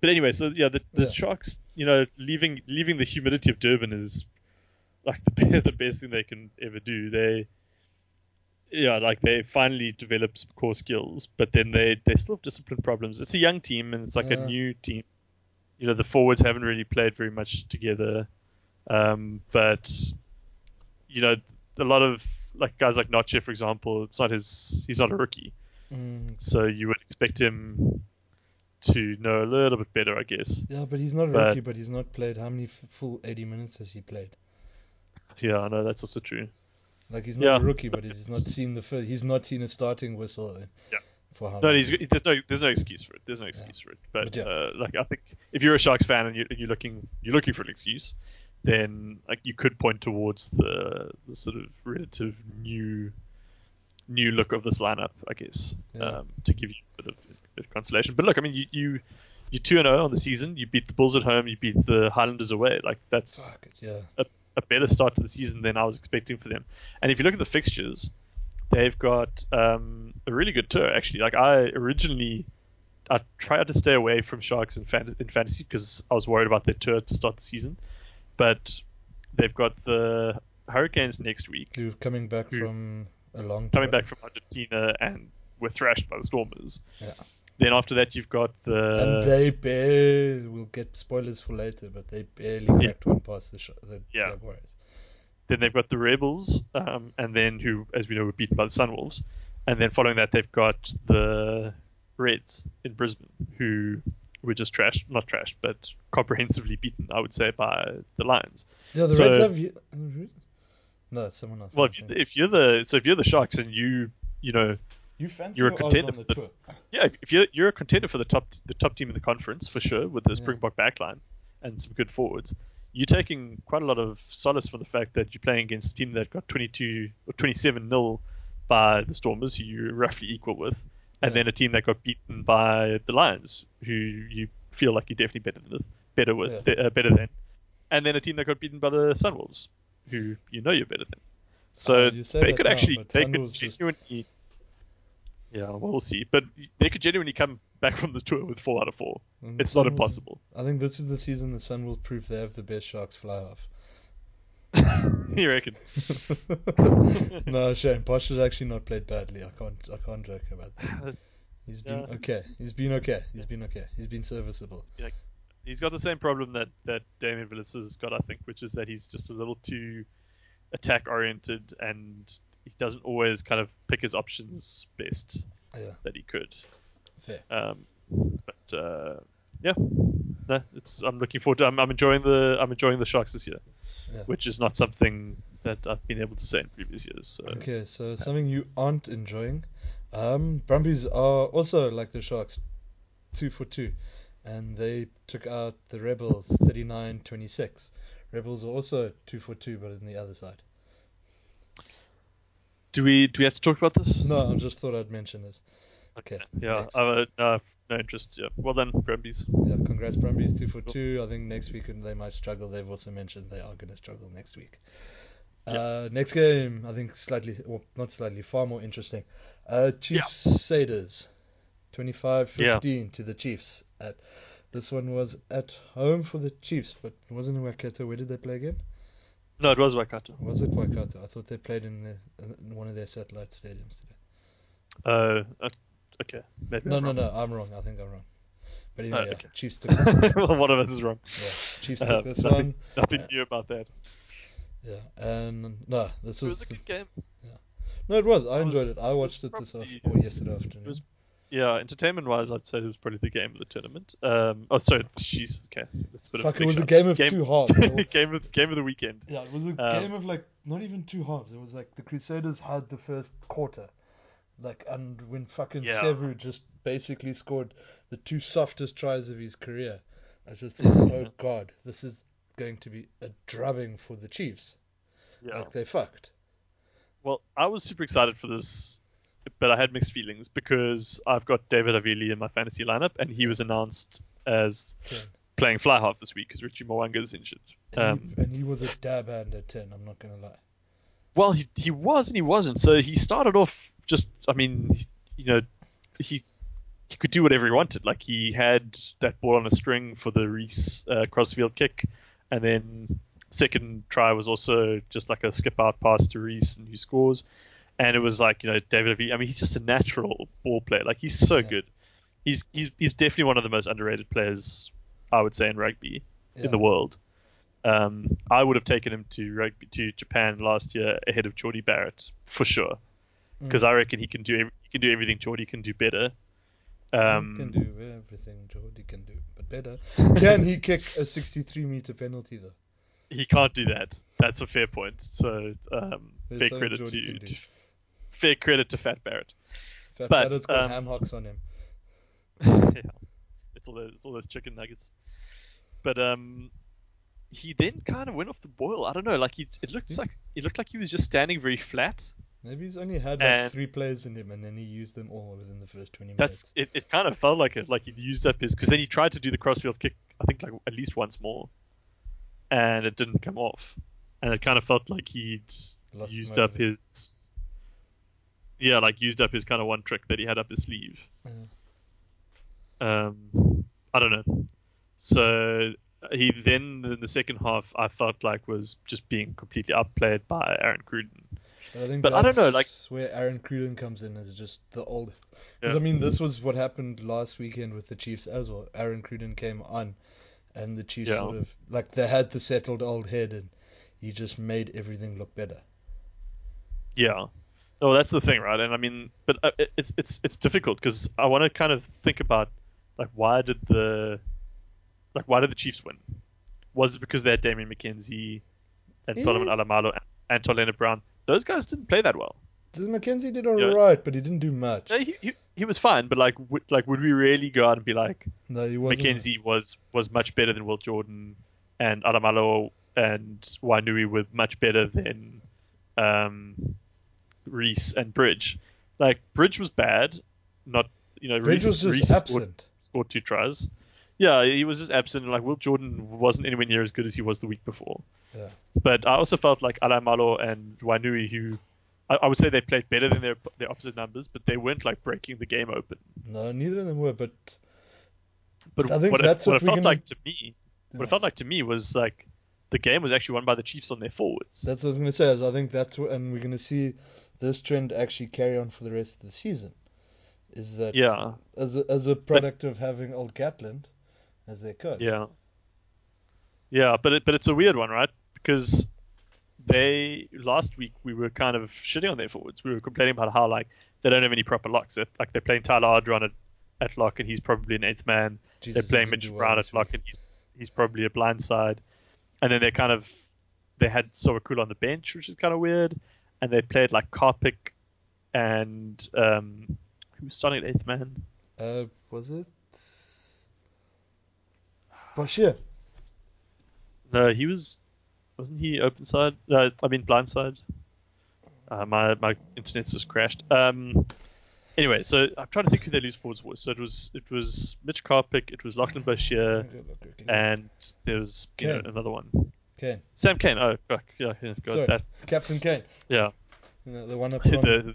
but anyway, so yeah, the, the Yeah. Sharks, you know, leaving leaving the humidity of Durban is like the best, the best thing they can ever do. They, yeah, like they finally developed some core skills, but then they they still have discipline problems. It's a young team and it's like a new team. You know, the forwards haven't really played very much together, um, but you know, a lot of like guys like Notshe, for example, it's not his. He's not a rookie. Mm, So you would expect him to know a little bit better, I guess. yeah, but he's not a But- rookie, but he's not played. How many f- full 80 minutes has he played? Yeah, I know that's also true. Like he's not a rookie, but he's not seen the fir- he's not seen a starting whistle. Yeah. For how No, he's, there's no there's no excuse for it. There's no excuse for it. But, But yeah. uh, like I think if you're a Sharks fan and you're, you're looking you're looking for an excuse, then like you could point towards the the sort of relative new new look of this lineup, I guess, Yeah. um, to give you a bit of, bit of consolation. But look, I mean, you you you're two and zero on the season. You beat the Bulls at home. You beat the Highlanders away. Like that's it, yeah. a, a better start to the season than I was expecting for them. And if you look at the fixtures, they've got um, a really good tour actually. Like I originally, I tried to stay away from Sharks in, fan- in fantasy because I was worried about their tour to start the season, but they've got the Hurricanes next week, You're coming back Who- from a long coming back from Argentina and were thrashed by the Stormers. Yeah. Then after that, you've got the and they barely, we'll get spoilers for later, but they barely cracked one past the, sh- the Yeah. Jaguars. Then they've got the Rebels, um, and then who, as we know, were beaten by the Sunwolves. And then following that, they've got the Reds in Brisbane, who were just trashed, not trashed, but comprehensively beaten, I would say, by the Lions. Yeah, the So- Reds have. you- No, someone else. Well, if, you, if you're the so if you're the Sharks and you you know you fancy you're a contender on the for the- yeah if, if you're you're a contender for the top the top team in the conference for sure with the Yeah. Springbok backline and some good forwards. You're taking quite a lot of solace from the fact that you're playing against a team that got 22 or 27 nil by the Stormers, who you're roughly equal with, and Yeah. then a team that got beaten by the Lions, who you feel like you're definitely better than, better with, Yeah. uh, better than, and then a team that got beaten by the Sunwolves, who you know you're better than. So Uh, they could now, actually they could Sunwolves just- genuinely. Yeah, well, we'll see. But they could genuinely come back from the tour with four out of four. And It's not will- impossible. I think this is the season the Sun will prove they have the best Sharks fly off. you reckon? no, shame. Bosch has actually not played badly. I can't. I can't joke about that. He's been Yeah. okay. He's been okay. He's been okay. He's been serviceable. He's got the same problem that that Damian Willemse has got, I think, which is that he's just a little too attack oriented and he doesn't always kind of pick his options best Yeah, that he could. fair. Um, but uh, yeah, no, it's I'm looking forward to. I'm, I'm enjoying the I'm enjoying the Sharks this year, Yeah. which is not something that I've been able to say in previous years. So. Okay, so something you aren't enjoying. Um, Brumbies are also like the Sharks, two for two, and they took out the Rebels 39-26. Rebels are also two for two, but on the other side. Do we do we have to talk about this? No, I just thought I'd mention this. Okay. Yeah. I've uh, no, interest. Yeah, well done, Brumbies. Yeah, congrats Brumbies, two for two. I think next week they might struggle. They've also mentioned they are going to struggle next week. Uh, next game, I think slightly, well, not slightly, far more interesting. Uh, Chiefs Saders, 25-15 to the Chiefs. At this one was at home for the Chiefs, but it wasn't in Waikato. Where did they play again? No, it was Waikato. Was it Waikato? I thought they played in, the, in one of their satellite stadiums today. Uh, okay. Maybe No, I'm no, wrong. no. I'm wrong. I think I'm wrong. But anyway, Oh, yeah. Chiefs took this one. well, one of us is wrong. Yeah, Chiefs Uh, took this nothing- one. Nothing Uh, new about that. Yeah, and no, this was. It was, was a good game. Yeah. no, it was. I It was- enjoyed it. I watched it this off or yesterday afternoon. was- Yeah, entertainment-wise, I'd say it was probably the game of the tournament. Um, oh, sorry, jeez, okay, that's a bit of a it was a game of Game- two halves. Game of game of the weekend. yeah, it was a Um, game of like not even two halves. It was like the Crusaders had the first quarter, like, and when fucking Yeah. Sevu just basically scored the two softest tries of his career, I just thought, oh god, this is going to be a drubbing for the Chiefs. Yeah. Like they fucked. Well, I was super excited for this, but I had mixed feelings because I've got David Havili in my fantasy lineup, and he was announced as Ten. playing fly half this week because Richie Mo'unga is injured. And, Um, he, and he was a dab hand at ten. I'm not gonna lie. Well, he he was and he wasn't. So he started off just, I mean, you know, he he could do whatever he wanted. Like he had that ball on a string for the Reece uh, crossfield kick, and then second try was also just like a skip out pass to Reece and who scores. And it was like you know David. I mean, he's just a natural ball player. Like he's so Yeah. good. He's he's he's definitely one of the most underrated players I would say in rugby Yeah. in the world. Um, I would have taken him to rugby to Japan last year ahead of Jordie Barrett for sure, because Mm. I reckon he can do he can do everything Jordie can do better. Um, he can do everything Jordie can do, but better. Can he kick a 63 meter penalty though? he can't do that. That's a fair point. So um, fair credit to, to fair credit to Fat Barrett. Fat But, Barrett's got um, ham hocks on him. yeah, it's all those it's all those chicken nuggets. But um, he then kind of went off the boil. I don't know. Like he, it looked Yeah. like it looked like he was just standing very flat. Maybe he's only had like three players in him, and then he used them all within the first 20 That's minutes. That's it. It kind of felt like it, like he'd used up his because then he tried to do the crossfield kick. I think like at least once more, and it didn't come off, and it kind of felt like he'd Lost used up his yeah, like used up his kind of one trick that he had up his sleeve. Yeah. Um, I don't know. So he then in the second half I felt like was just being completely outplayed by Aaron Cruden. But I think But I don't know, like- where Aaron Cruden comes in is just the old. Because Yeah. I mean, this was what happened last weekend with the Chiefs as well. Aaron Cruden came on, and the Chiefs Yeah. sort of like they had the settled old head, and he just made everything look better. Yeah. Oh, that's the thing, right? And I mean, but uh, it's it's it's difficult because I want to kind of think about like why did the like why did the Chiefs win? Was it because they had Damian McKenzie and Solomon Eh. Alaimalo and Lienert-Brown? Those guys didn't play that well. McKenzie did all Yeah. right, but he didn't do much. He, he, he was fine, but like w- like would we really go out and be like No, he wasn't. McKenzie was was much better than Will Jordan and Alaimalo and Wainui were much better than um, Reece and Bridge. Like Bridge was bad, not you know Bridge Reece, was just Reece scored, absent. scored two tries. Yeah, he was just absent. and Like Will Jordan wasn't anywhere near as good as he was the week before. Yeah. But I also felt like Alaimalo and Wainui, who I, I would say they played better than their their opposite numbers, but they weren't like breaking the game open. No, neither of them were. But But I think what, that's it, what what it felt gonna- like to me, what it felt like to me was like the game was actually won by the Chiefs on their forwards. That's what I was going to say. is I think that's what, and we're going to see this trend actually carry on for the rest of the season. Is that Yeah, as a, as a product of having Old Gatland as their coach? yeah, yeah. But it, but it's a weird one, right? Because they last week we were kind of shitting on their forwards. We were complaining about how like they don't have any proper locks. It- Like they're playing Tyler Ardron at, at lock, and he's probably an eighth man. Jesus, they're playing Mitch Brown at lock, and he's he's probably a blind side. And then they kind of they had Sowakula on the bench, which is kind of weird. And they played like Karpik and um, who was starting at eighth man? Uh, was it Boshier? No, he was wasn't he open side? No, I mean blind side. Uh, my my internet's just crashed. Um, anyway, so I'm trying to think who their loose forwards was. So it was it was Mitch Karpik, it was Lachlan Boshier, and there was you know, another one. Cane, Sam Cane. Oh, fuck, yeah, yeah, got Sorry. that. Captain Cane, Yeah, you know, the one up the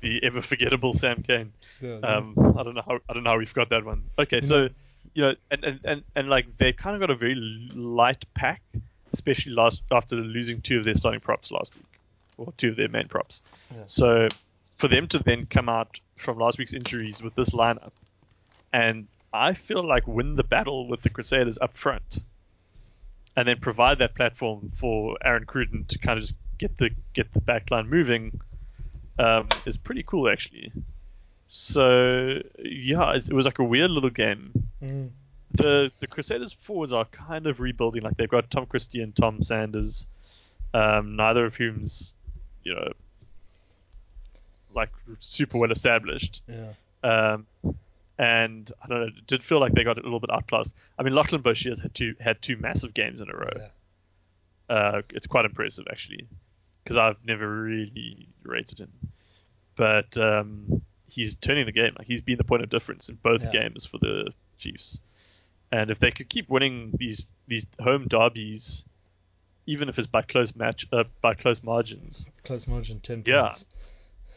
the ever forgettable Sam Cane. the- Um, I don't know how I don't know how we forgot that one. Okay, so know- you know, and, and, and, and like they kind of got a very light pack, especially last after losing two of their starting props last week, or two of their main props. Yeah. So for them to then come out from last week's injuries with this lineup, and I feel like win the battle with the Crusaders up front, and then provide that platform for Aaron Cruden to kind of just get the get the backline moving, um, is pretty cool actually. So yeah, it, it was like a weird little game. Mm. The the Crusaders forwards are kind of rebuilding. Like they've got Tom Christie and Tom Sanders, um, neither of whom's you know like super well established. Yeah. Um, and I don't know, it did feel like they got a little bit outclassed. I mean, Lachlan Boshier's had two had two massive games in a row. Yeah. Uh, it's quite impressive actually, because I've never really rated him. But um, he's turning the game. Like he's been the point of difference in both Yeah. games for the Chiefs. And if they could keep winning these these home derbies, even if it's by close match uh, by close margins, Close margin, ten Yeah. points.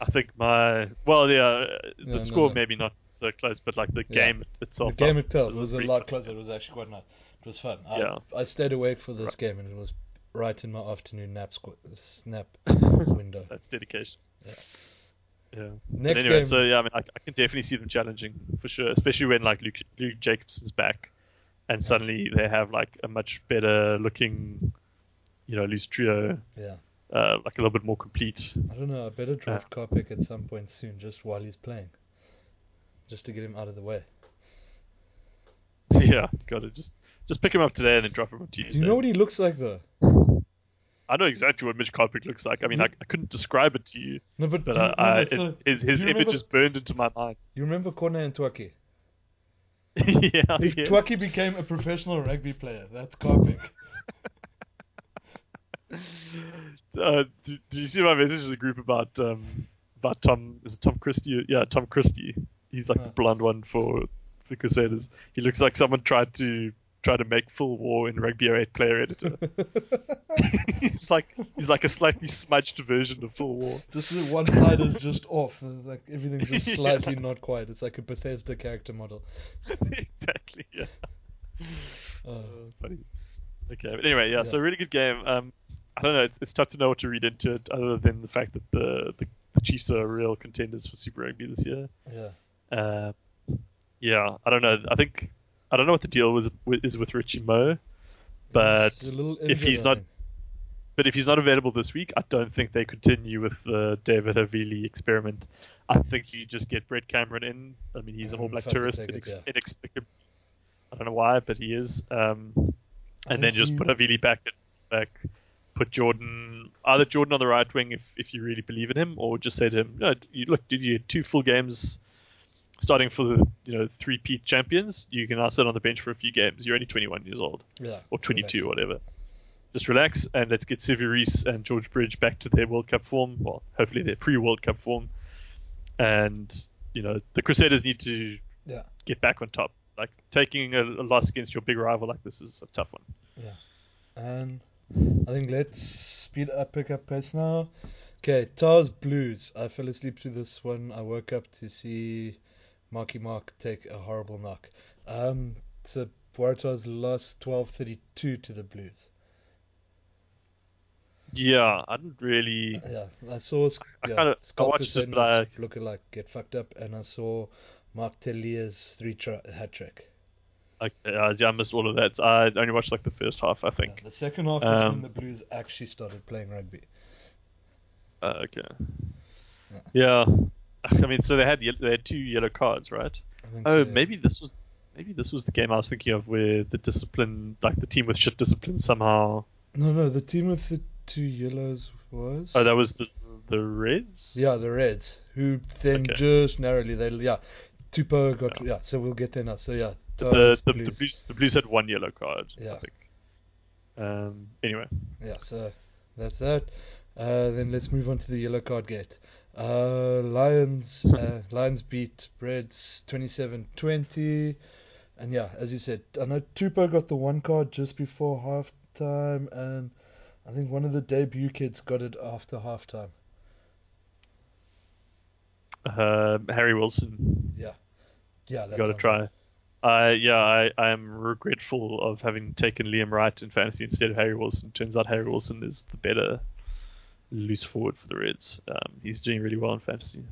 I think my well yeah the No, no, score no. maybe not so close, but like the Yeah. game itself. The game uh, itself was a lot close. closer. It was actually quite nice. It was fun. I, Yeah. I stayed awake for this Right. game, and it was right in my afternoon nap squ- snap window. That's dedication. Yeah. Yeah. Next anyway, game, so yeah, I mean, I, I can definitely see them challenging for sure, especially when like Luke, Luke Jacobson's back, and suddenly they have like a much better looking, you know, loose trio, yeah. uh, like a little bit more complete. I don't know. I better draft Karpik at some point soon, just while he's playing, just to get him out of the way. yeah, got to just just pick him up today and then drop him on Tuesday. Do you know what he looks like though? I know exactly what Mitch Karpik looks like. I mean, I, I couldn't describe it to you, No, but but you, uh, no, I, but so, his his image remember, is burned into my mind. You remember Corne and Twaki? yeah, If yes. Twaki became a professional rugby player, that's Karpik. Uh, do, do you see my message to the group about um about Tom? Is it Tom Christie? Yeah, Tom Christie. He's like Huh. the blonde one for the Crusaders. He looks like someone tried to try to make full war in Rugby 08 player editor. he's like he's like a slightly smudged version of full war. just one side is just off. Like everything's just Yeah. slightly not quite. It's like a Bethesda character model. exactly. Yeah. Uh, Uh, funny. Okay, but anyway, yeah, Yeah. So really good game. Um, I don't know. It's, it's tough to know what to read into it, other than the fact that the the, the Chiefs are real contenders for Super Rugby this year. yeah. Uh, yeah, I don't know. I think I don't know what the deal with, with is with Richie Mo, but a if he's not- but if he's not available this week, I don't think they continue with the David Havili experiment. I think you just get Brett Cameron in. I mean, he's an Um, All Black tourist, inex- yeah. inexplicably. I don't know why, but he is. Um, and then think just put Havili back at back. Put Jordan either Jordan on the right wing if, if you really believe in him, or just say to him, no, you look, did you two full games starting for the you know three peat champions? You can now sit on the bench for a few games. You're only 21 years old yeah, or 22 or relax. whatever. Just relax and let's get Reece and George Bridge back to their World Cup form. Well, hopefully their pre-World Cup form. And you know the Crusaders need to Yeah, get back on top. Like taking a, a loss against your big rival like this is a tough one. Yeah, and I think let's speed up, pick up pace now. Okay, Tahs Blues. I fell asleep to this one. I woke up to see Marky Mark take a horrible knock. Um, so Waratahs lost 12-32 to the Blues. Yeah, I didn't really. Yeah, I saw I yeah, kinda- I watched but I- looking like get fucked up, and I saw Mark Telea's three tra- hat trick. Uh, yeah, I missed all of that. I only watched like the first half, I Yeah, think. the second half is when Um, the Blues actually started playing rugby. Uh, okay. Yeah. Yeah. I mean, so they had ye- they had two yellow cards, right? Oh, so, yeah. maybe this was maybe this was the game I was thinking of where the discipline, like the team with shit discipline, somehow. No, no, the team with the two yellows was. Oh, that was the the Reds. Yeah, the Reds, who then Okay. just narrowly they yeah, Tupou got yeah. So we'll get there now. So yeah, The the, the Blues. Blues the Blues had one yellow card. Yeah. I think. Um. Anyway. Yeah, so that's that. Uh, then let's move on to the yellow card gate. Uh, Lions, uh, Lions beat Reds 27-20. And yeah, as you said, I know Tupou got the one card just before halftime, and I think one of the debut kids got it after halftime. Uh, Harry Wilson. Yeah, yeah, that's Got to try. Uh, yeah, I, I am regretful of having taken Liam Wright in fantasy instead of Harry Wilson. Turns out Harry Wilson is the better loose forward for the Reds. Um, he's doing really well in fantasy.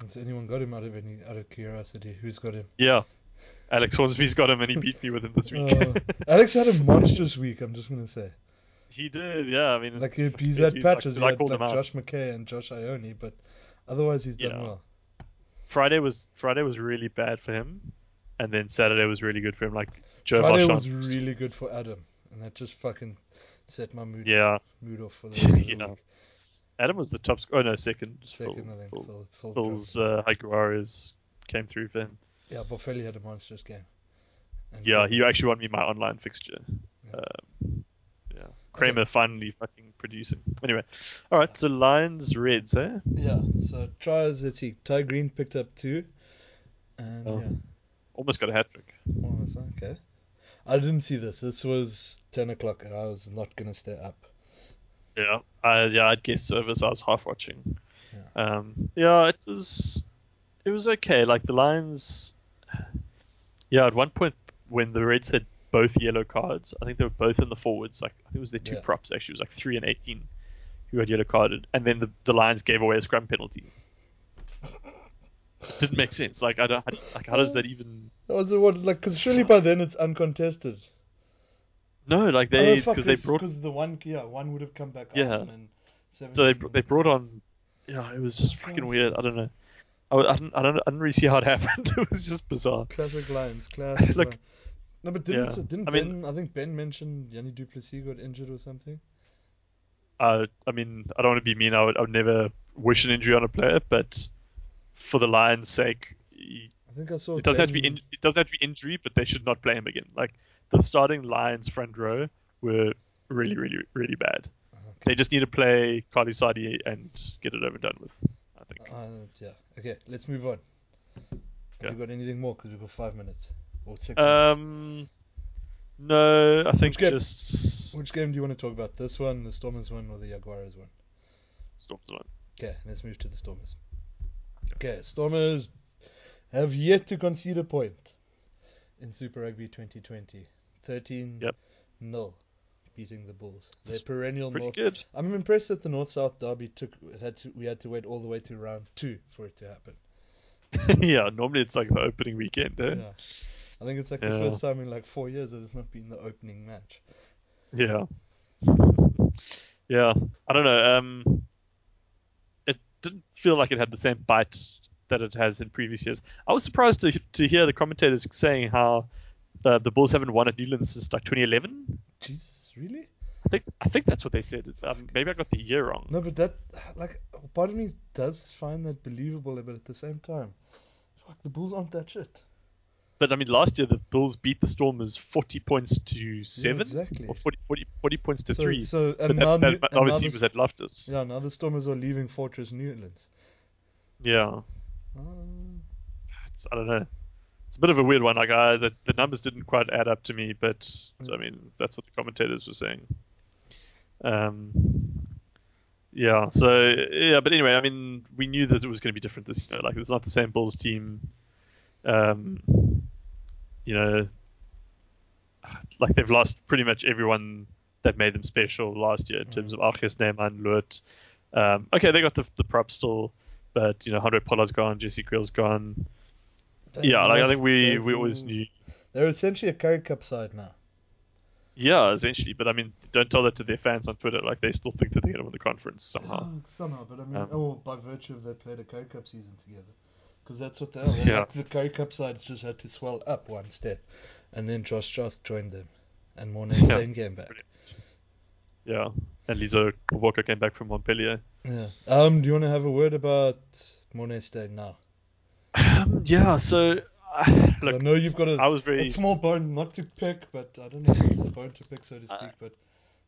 Has anyone got him out of any out of curiosity? Who's got him? Yeah, Alex Hornsby's got him and he beat me with him this week. Uh, Alex had a monstrous week. I'm just gonna say. he did, yeah. I mean, Like he, he's had like- patches. I he had like. Josh McKay and Josh Ioane, but otherwise he's done Yeah. well. Friday was Friday was really bad for him, and then Saturday was really good for him. Like Joe Friday Marchant was really good for Adam, and that just fucking set my mood yeah. mood off for the of the Yeah. week. Adam was the top scorer. Oh no, second. Second, Phil, I think. Phil, Phil, Phil Phil's dropped. uh, Haiku Warriors came through for him. yeah, Boffelli had a monstrous game. And Yeah, he actually won me my online fixture. Yeah. Um, yeah, Kremer finally fucking producing. Anyway, all right. So Lions, Reds, eh? Yeah, so tries. Let's see. Ty Green picked up two, and Oh. yeah, Almost got a hat trick. that's okay. I didn't see this. This was ten o'clock, and I was not gonna stay up. Yeah, I yeah, I'd guess service. I was half watching. Yeah. Um, yeah, it was it was okay. Like the Lions, yeah. At one point, when the Reds had both yellow cards, I think they were both in the forwards. Like I think it was their two Yeah. props actually. It was like three and eighteen who had yellow carded, and then the the Lions gave away a scrum penalty. Didn't make sense. Like I don't like how does that even? That was the one, like, because surely by then it's uncontested. No, like they oh, because they brought because the one, yeah, one would have come back Yeah. on, and So they they brought on, yeah, it was just fucking weird. I don't know. I, I, don't, I don't I didn't really see how it happened. it was just bizarre. Classic Lions, classic. Look, Lions. no, but didn't yeah. didn't I Ben? mean- I think Ben mentioned Jannie du Plessis got injured or something. Uh, I mean, I don't want to be mean. I would, I would never wish an injury on a player, but for the Lions' sake, he- I think I saw. it doesn't have to be in, it doesn't have to be injury, but they should not play him again. Like the starting Lions front row were really, really, really bad. Okay. They just need to play Carlu Sadie and get it over and done with. I think. Uh, yeah. Okay, let's move on. Have you got anything more? Because we've got five minutes or six. minutes. Um, no, I think Which game? just Which game do you want to talk about? This one, the Stormers one, or the Jaguars one? Stormers one. Okay, let's move to the Stormers. Okay, Stormers have yet to concede a point in Super Rugby 2020. 13 Yep. nil, beating the Bulls. Their perennial Pretty North. good. I'm impressed that the North South derby took had to, we had to wait all the way to round two for it to happen. yeah, normally it's like the opening weekend. Eh? Yeah. I think it's like the first time in like four years that it's not been the opening match. Yeah. Yeah. I don't know. Um, it didn't feel like it had the same bite that it has in previous years. I was surprised to to hear the commentators saying how the the Bulls haven't won at Newlands since like 2011. Jesus, really? I think I think that's what they said. Um, maybe I got the year wrong. No, but that like part of me does find that believable, but at the same time, fuck, the Bulls aren't that shit. But I mean, last year the Bulls beat the Stormers 40 points to seven, exactly. or 40, 40, 40 points to so, three. So and that, now, that now obviously the, was at Loftus. yeah, now the Stormers are leaving Fortress Newlands. Yeah. Um, I don't know. It's a bit of a weird one. Like I, the the numbers didn't quite add up to me, but I mean that's what the commentators were saying. Um. Yeah. So yeah, but anyway, I mean we knew that it was going to be different this year. Like it's not the same Bulls team. Um. You know. Like they've lost pretty much everyone that made them special last year in Mm. terms of Arches, Neyman, Lut. Um, okay, they got the the prop still, but you know, Andre Pollard's gone, Jesse Kriel's gone. They yeah, like I think we they've- we always knew. They're essentially a Currie Cup side now. Yeah, essentially. But I mean, don't tell that to their fans on Twitter. Like they still think that they're going to win the conference somehow. Oh, somehow, but I mean, Um, oh, by virtue of they played a Currie Cup season together. Because that's what they are. Yeah. Like the Currie Cup side just had to swell up one step. And then Josh Jost joined them. And Morné Yeah. then came back. Yeah, and Lizo Walker came back from Montpellier. Yeah. Um, do you want to have a word about Morné Steyn now? Um, yeah, so uh, 'Cause I know you've got a, I was a small bone not to pick, but I don't know if it's a bone to pick, so to speak. Uh, But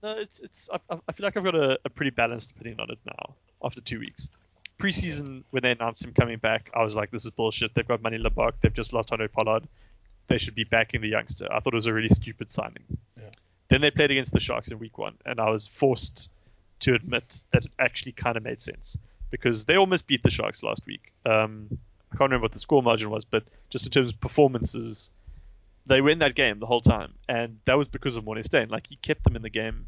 no, it's it's. I, I feel like I've got a, a pretty balanced opinion on it now after two weeks. Preseason, when they announced him coming back, I was like, "This is bullshit." They've got Manie Libbok. They've just lost Andre Pollard. They should be backing the youngster. I thought it was a really stupid signing. Yeah. Then they played against the Sharks in week one, and I was forced to admit that it actually kind of made sense because they almost beat the Sharks last week. Um, I can't remember what the score margin was, but just in terms of performances, they were in that game the whole time, and that was because of Morné Steyn. Like he kept them in the game,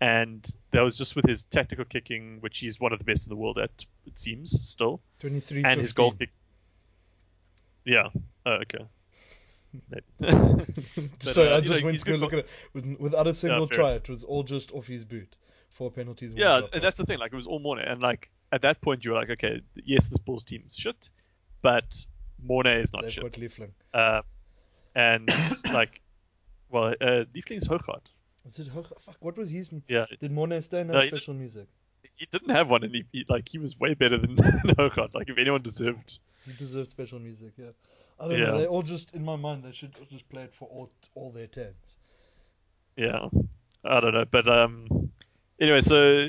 and that was just with his tactical kicking, which he's one of the best in the world at. It seems still, 23 and his goal kick. Yeah. Oh, okay. Maybe. Sorry, uh, I just know, went to go look at it. With, without a single fair. try, it was all just off his boot. Four penalties. Yeah, and that's the thing. Like it was all morning, and like at that point you were like, okay, yes, this Bulls team's shit, but Morné is not They've shit. got. Uh, and like, well, uh, Liefling's Hochart. Was it Hoch? Fuck, what was his? Yeah, Did Morné Steyn have No, he special music? he didn't have one, and he, he like he was way better than Hochart. Like if anyone deserved, He deserved special music, yeah. I don't Yeah. know. They all just, in my mind, they should just play it for all all their tens. yeah, I don't know, but um, anyway, so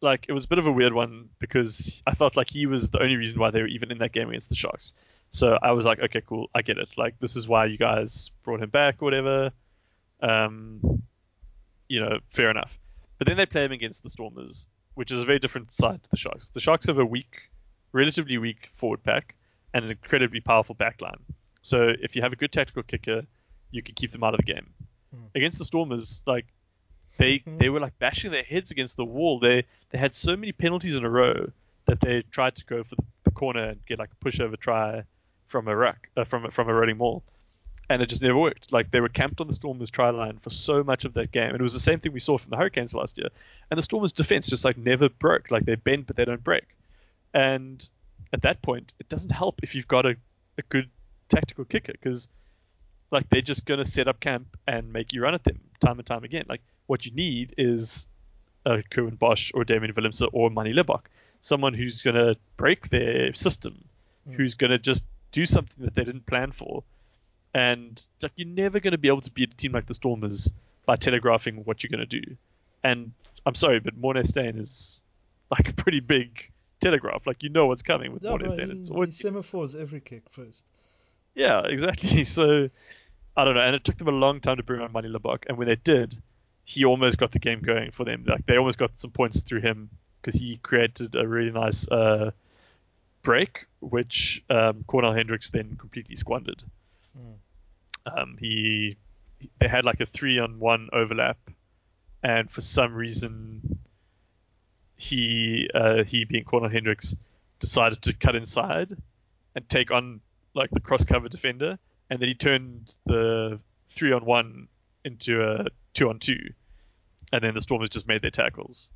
like it was a bit of a weird one because I felt like he was the only reason why they were even in that game against the Sharks. So I was like, okay, cool, I get it. Like this is why you guys brought him back or whatever. Um, you know, fair enough. But then they play him against the Stormers, which is a very different side to the Sharks. The Sharks have a weak, relatively weak forward pack and an incredibly powerful back line. So if you have a good tactical kicker, you can keep them out of the game. Mm. Against the Stormers, like they Mhm. they were like bashing their heads against the wall. They they had so many penalties in a row that they tried to go for the, corner and get like a pushover try from a ruck uh, from a- from a rolling maul, and it just never worked. Like they were camped on the Stormers try line for so much of that game, and it was the same thing we saw from the Hurricanes last year. And the Stormers defense just like never broke. Like they bend but they don't break. And at that point, it doesn't help if you've got a, a good tactical kicker because like they're just gonna set up camp and make you run at them time and time again. Like what you need is a Curwin Bosch or Damian Willemse or Manie Libbok, someone who's gonna break their system, Mm. who's gonna just do something that they didn't plan for. And like you're never gonna be able to beat a team like the Stormers by telegraphing what you're gonna do. And I'm sorry, but Morné Steyn is like a pretty big telegraph. Like you know what's coming with Yeah, Morné Steyn. he, It's he semaphores every kick first. yeah, exactly. So I don't know, and it took them a long time to bring on Manie Libbok, and when they did, he almost got the game going for them. Like they almost got some points through him because he created a really nice uh, break, which um, Cornal Hendricks then completely squandered. Mm. Um, he they had like a three on one overlap, and for some reason, he uh, he being Cornal Hendricks decided to cut inside and take on like the cross cover defender, and then he turned the three on one into a two on two, and then the Stormers just made their tackles,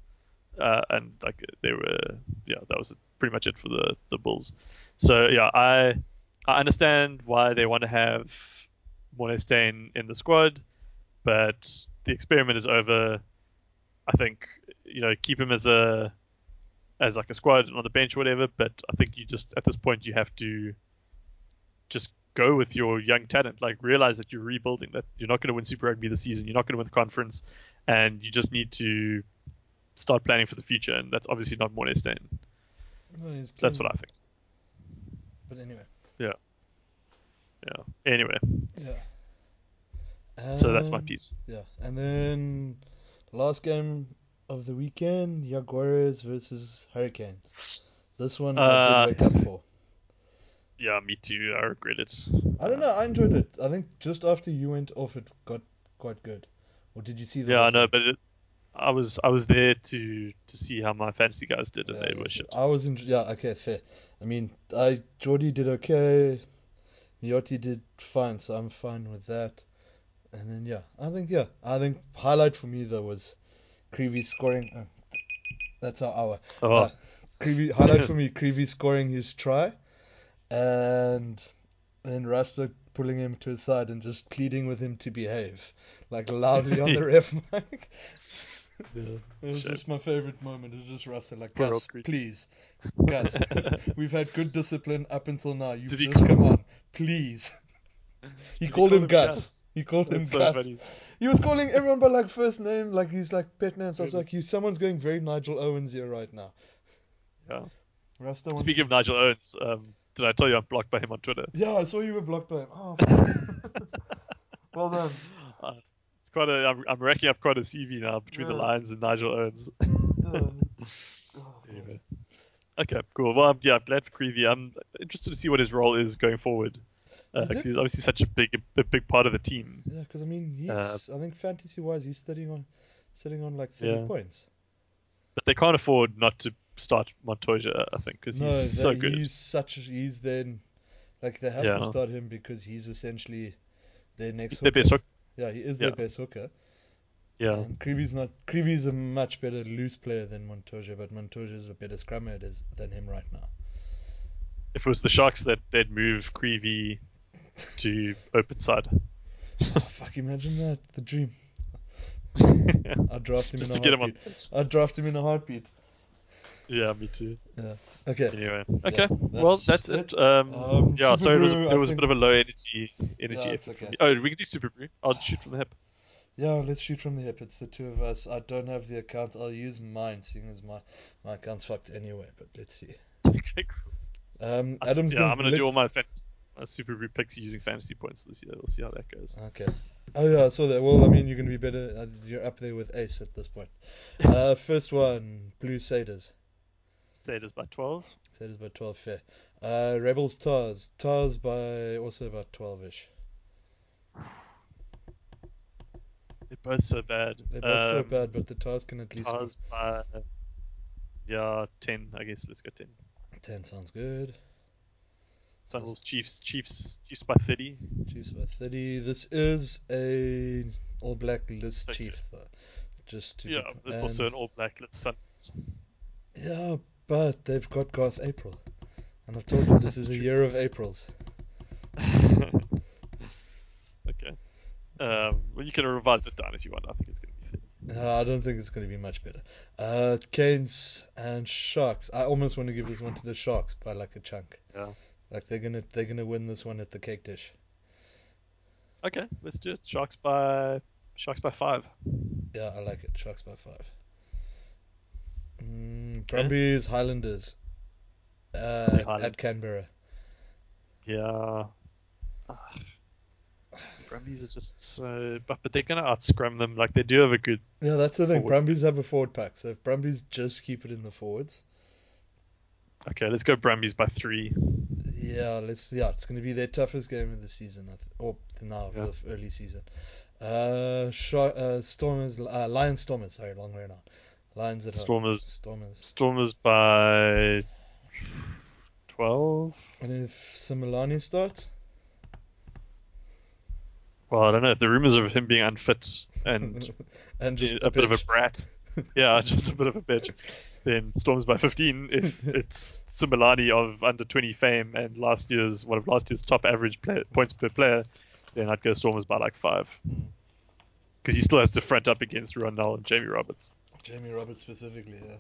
uh, and like they were yeah that was pretty much it for the the Bulls. So yeah, I I understand why they want to have Morné Steyn in the squad, but the experiment is over. I think you know keep him as a as like a squad on the bench or whatever. But I think you just at this point you have to just go with your young talent. Like realize that you're rebuilding. That you're not going to win Super Rugby this season. You're not going to win the conference, and you just need to start planning for the future. And that's obviously not Morné. No, he's That's what I think. But anyway, Yeah. Yeah. Anyway, yeah. so that's my Um, piece. Yeah, and then the last game of the weekend, Jaguars versus Hurricanes. This one I Uh, did wake up for. Yeah, me too. I regret it. I don't know. I enjoyed it. I think just after you went off, it got quite good. or did you see the? Yeah, I know, but it, I was I was there to to see how my fantasy guys did, and Yeah, they were shit. I was in. Yeah, okay, fair. I mean, I Jordie did okay. Miotti did fine, so I'm fine with that. And then yeah, I think yeah, I think highlight for me though was Creevy scoring. Uh, that's our hour. Oh, Uh, Creevy highlight for me, Creevy scoring his try, and then Rasta pulling him to his side and just pleading with him to behave, like loudly on the ref mic. yeah. It was Shame. just my favorite moment. It was just Russell like, Poor Gus, please, Gus, we've had good discipline up until now. You've Did he just call- come on, please. He Did he called call him him Gus. Gus? He called him That's so Gus. funny. He was calling everyone by like first name, like he's like pet names. I was like, you, someone's going very Nigel Owens here right now. Yeah. Rasta wants Speaking of Nigel Owens, um, did I tell you I'm blocked by him on Twitter? Yeah, I saw you were blocked by him. Oh, well done. Uh, it's quite a. I'm, I'm racking up quite a CV now between the Yeah. Lions and Nigel Owens. Yeah. Oh, Anyway. Okay, cool. Well, I'm, yeah, I'm glad for Creevy. I'm interested to see what his role is going forward. Uh, You 'cause did? he's obviously such a big, a big part of the team. Yeah, because I mean, he's. Uh, I think fantasy wise, he's sitting on, sitting on like thirty Yeah. points. But they can't afford not to start Montoya, I think, because no, he's so good. he's such. He's then, like they have Yeah. to start him because he's essentially their next. He's their hooker. best hook. Yeah, he is their best hooker. Yeah. And Creevy's not. Creevy's a much better loose player than Montoya, but Montoya's a better scrummer is- than him right now. If it was the Sharks, that they'd move Creevy to open side. Oh, fuck! Imagine that. The dream. I'd draft him Just in to a get him on. I'd draft him in a heartbeat. Yeah, me too. Yeah. Okay. Anyway, okay. that's well, that's it. it. Um, Um, yeah, Super sorry, it was, it was a bit of a low energy energy Yeah, effort okay. Oh, we can do Superbru. I'll shoot from the hip. Yeah, let's shoot from the hip. It's the two of us. I don't have the account. I'll use mine, seeing as my my account's fucked anyway. But let's see. okay, cool. Um, I, yeah, I'm gonna do all my fantasy, my Superbru picks using fantasy points this year. We'll see how that goes. Okay. Oh yeah, I saw that. Well, I mean, you're gonna be better. Uh, you're up there with Ace at this point. Uh, first one, Blue Saders. Is by 12. Saders by 12 fair. Uh, Rebels Tahs. Tahs by also about 12ish. They're both so bad. They're both so Um, bad, but the Tahs can at least. Tahs by yeah 10. I guess let's go 10. 10 sounds good. Sunwolves Chiefs Chiefs Chiefs by 30. Chiefs by 30. This is a All Black list Okay. Chiefs though. Just to Yeah, it's also an all black. Let's Sun. Yeah, but they've got Garth April. And I've told you this is a year of Aprils. okay. Um, well, you can revise it down if you want. I think it's going to be 30. Uh, I don't think it's going to be much better. Uh, Canes and Sharks. I almost want to give this one to the Sharks by like a chunk. Yeah. Like they're gonna they're gonna win this one at the cake dish. Okay, let's do it. Sharks by Sharks by five. Yeah, I like it. Sharks by five. Mm, Brumbies Highlanders. Uh, The at Canberra. Yeah. Ah. Brumbies are just so, but but they're gonna outscrum them. Like they do have a good. Yeah, that's the thing. Forward. Brumbies have a forward pack, so if Brumbies just keep it in the forwards, Okay, let's go Brumbies by three. yeah, let's yeah, it's going to be their toughest game of the season, I th- or now Yeah. of the early season. Uh, Shar- uh Stormers, uh, Lions Stormers. Sorry, long way around. Lions at home. Stormers Stormers. Stormers by twelve. And if Simelane starts, Well, I don't know. If the rumors of him being unfit and and just a, bit of a brat, yeah, just a bit of a bitch, then Stormers by fifteen. If it's Simelane of under twenty fame and last year's one of last year's top average play, points per player, then I'd go Stormers by like five. Mm. Because he still has to front up against Rondell and Jamie Roberts. Jamie Roberts specifically, yeah.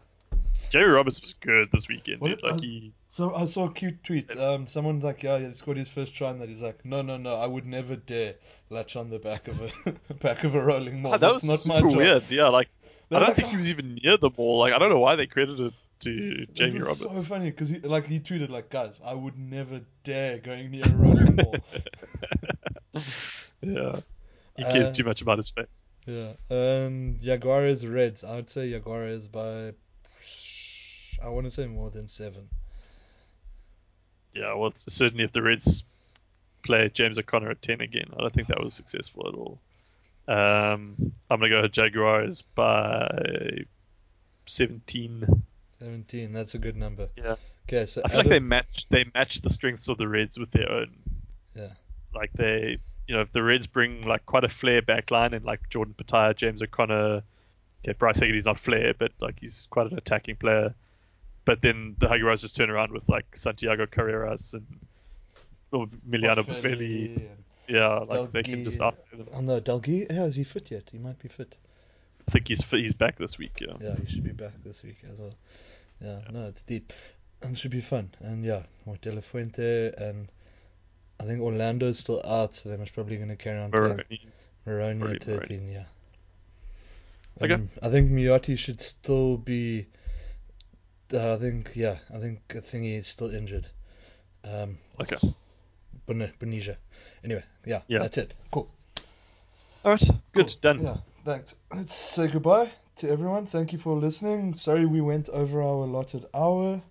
Jamie Roberts was good this weekend, What- dude. Like uh, he, So I saw a cute tweet. Um, someone like, yeah, he scored his first try, and that he's like, no, no, no, I would never dare latch on the back of a back of a rolling ball. Ah, that That's was not super my job. weird. Yeah, like They're I don't like, think he was even near the ball. Like I don't know why they credited to Jamie Roberts. so funny because he like he tweeted like, guys, I would never dare going near a rolling ball. yeah, he cares Uh, too much about his face. Yeah. Um, Jaguares Reds. I would say Jaguares by. I want to say more than seven. Yeah, well, certainly if the Reds play James O'Connor at ten again, I don't think that was successful at all. Um, I'm gonna go Jaguars by 17. 17. That's a good number. Yeah. Okay, so I feel like they match they match the strengths of the Reds with their own. Yeah. Like they, you know, if the Reds bring like quite a flair back line and like Jordan Petaia, James O'Connor, okay, Bryce Hegarty's not flair, but like he's quite an attacking player. But then the Jaguars just turn around with like Santiago Carreras and or Emiliano Boffelli Buffelli. and- Yeah, like they can just out. them. Oh no, Delguy. Yeah, is he fit yet? He might be fit. I think he's he's back this week. Yeah. Yeah, he should be back this week as well. Yeah, no, it's deep. And it should be fun. And yeah, more De La Fuente and I think Orlando is still out, so they're probably going to carry on playing. Moroni. At 13, yeah. Okay. Um, I think Miyati should still be. Uh, I think, yeah, I think I think he's still injured. Um, Okay. Bonisia. Anyway, yeah, Yeah. that's it. Cool. All right. Good. Cool. Done. Yeah, thanks. Let's say goodbye to everyone. Thank you for listening. Sorry we went over our allotted hour.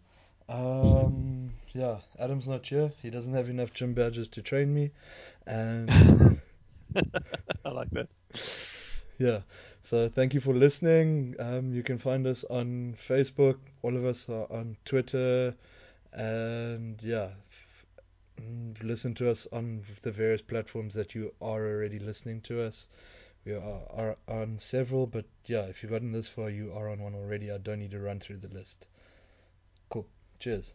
Um, yeah, Adam's not here. He doesn't have enough gym badges to train me. And I like that. yeah, so thank you for listening. Um, you can find us on Facebook. All of us are on Twitter. And yeah, f- listen to us on the various platforms that you are already listening to us. We are, are on several, but yeah, if you've gotten this far, you are on one already. I don't need to run through the list. Cheers.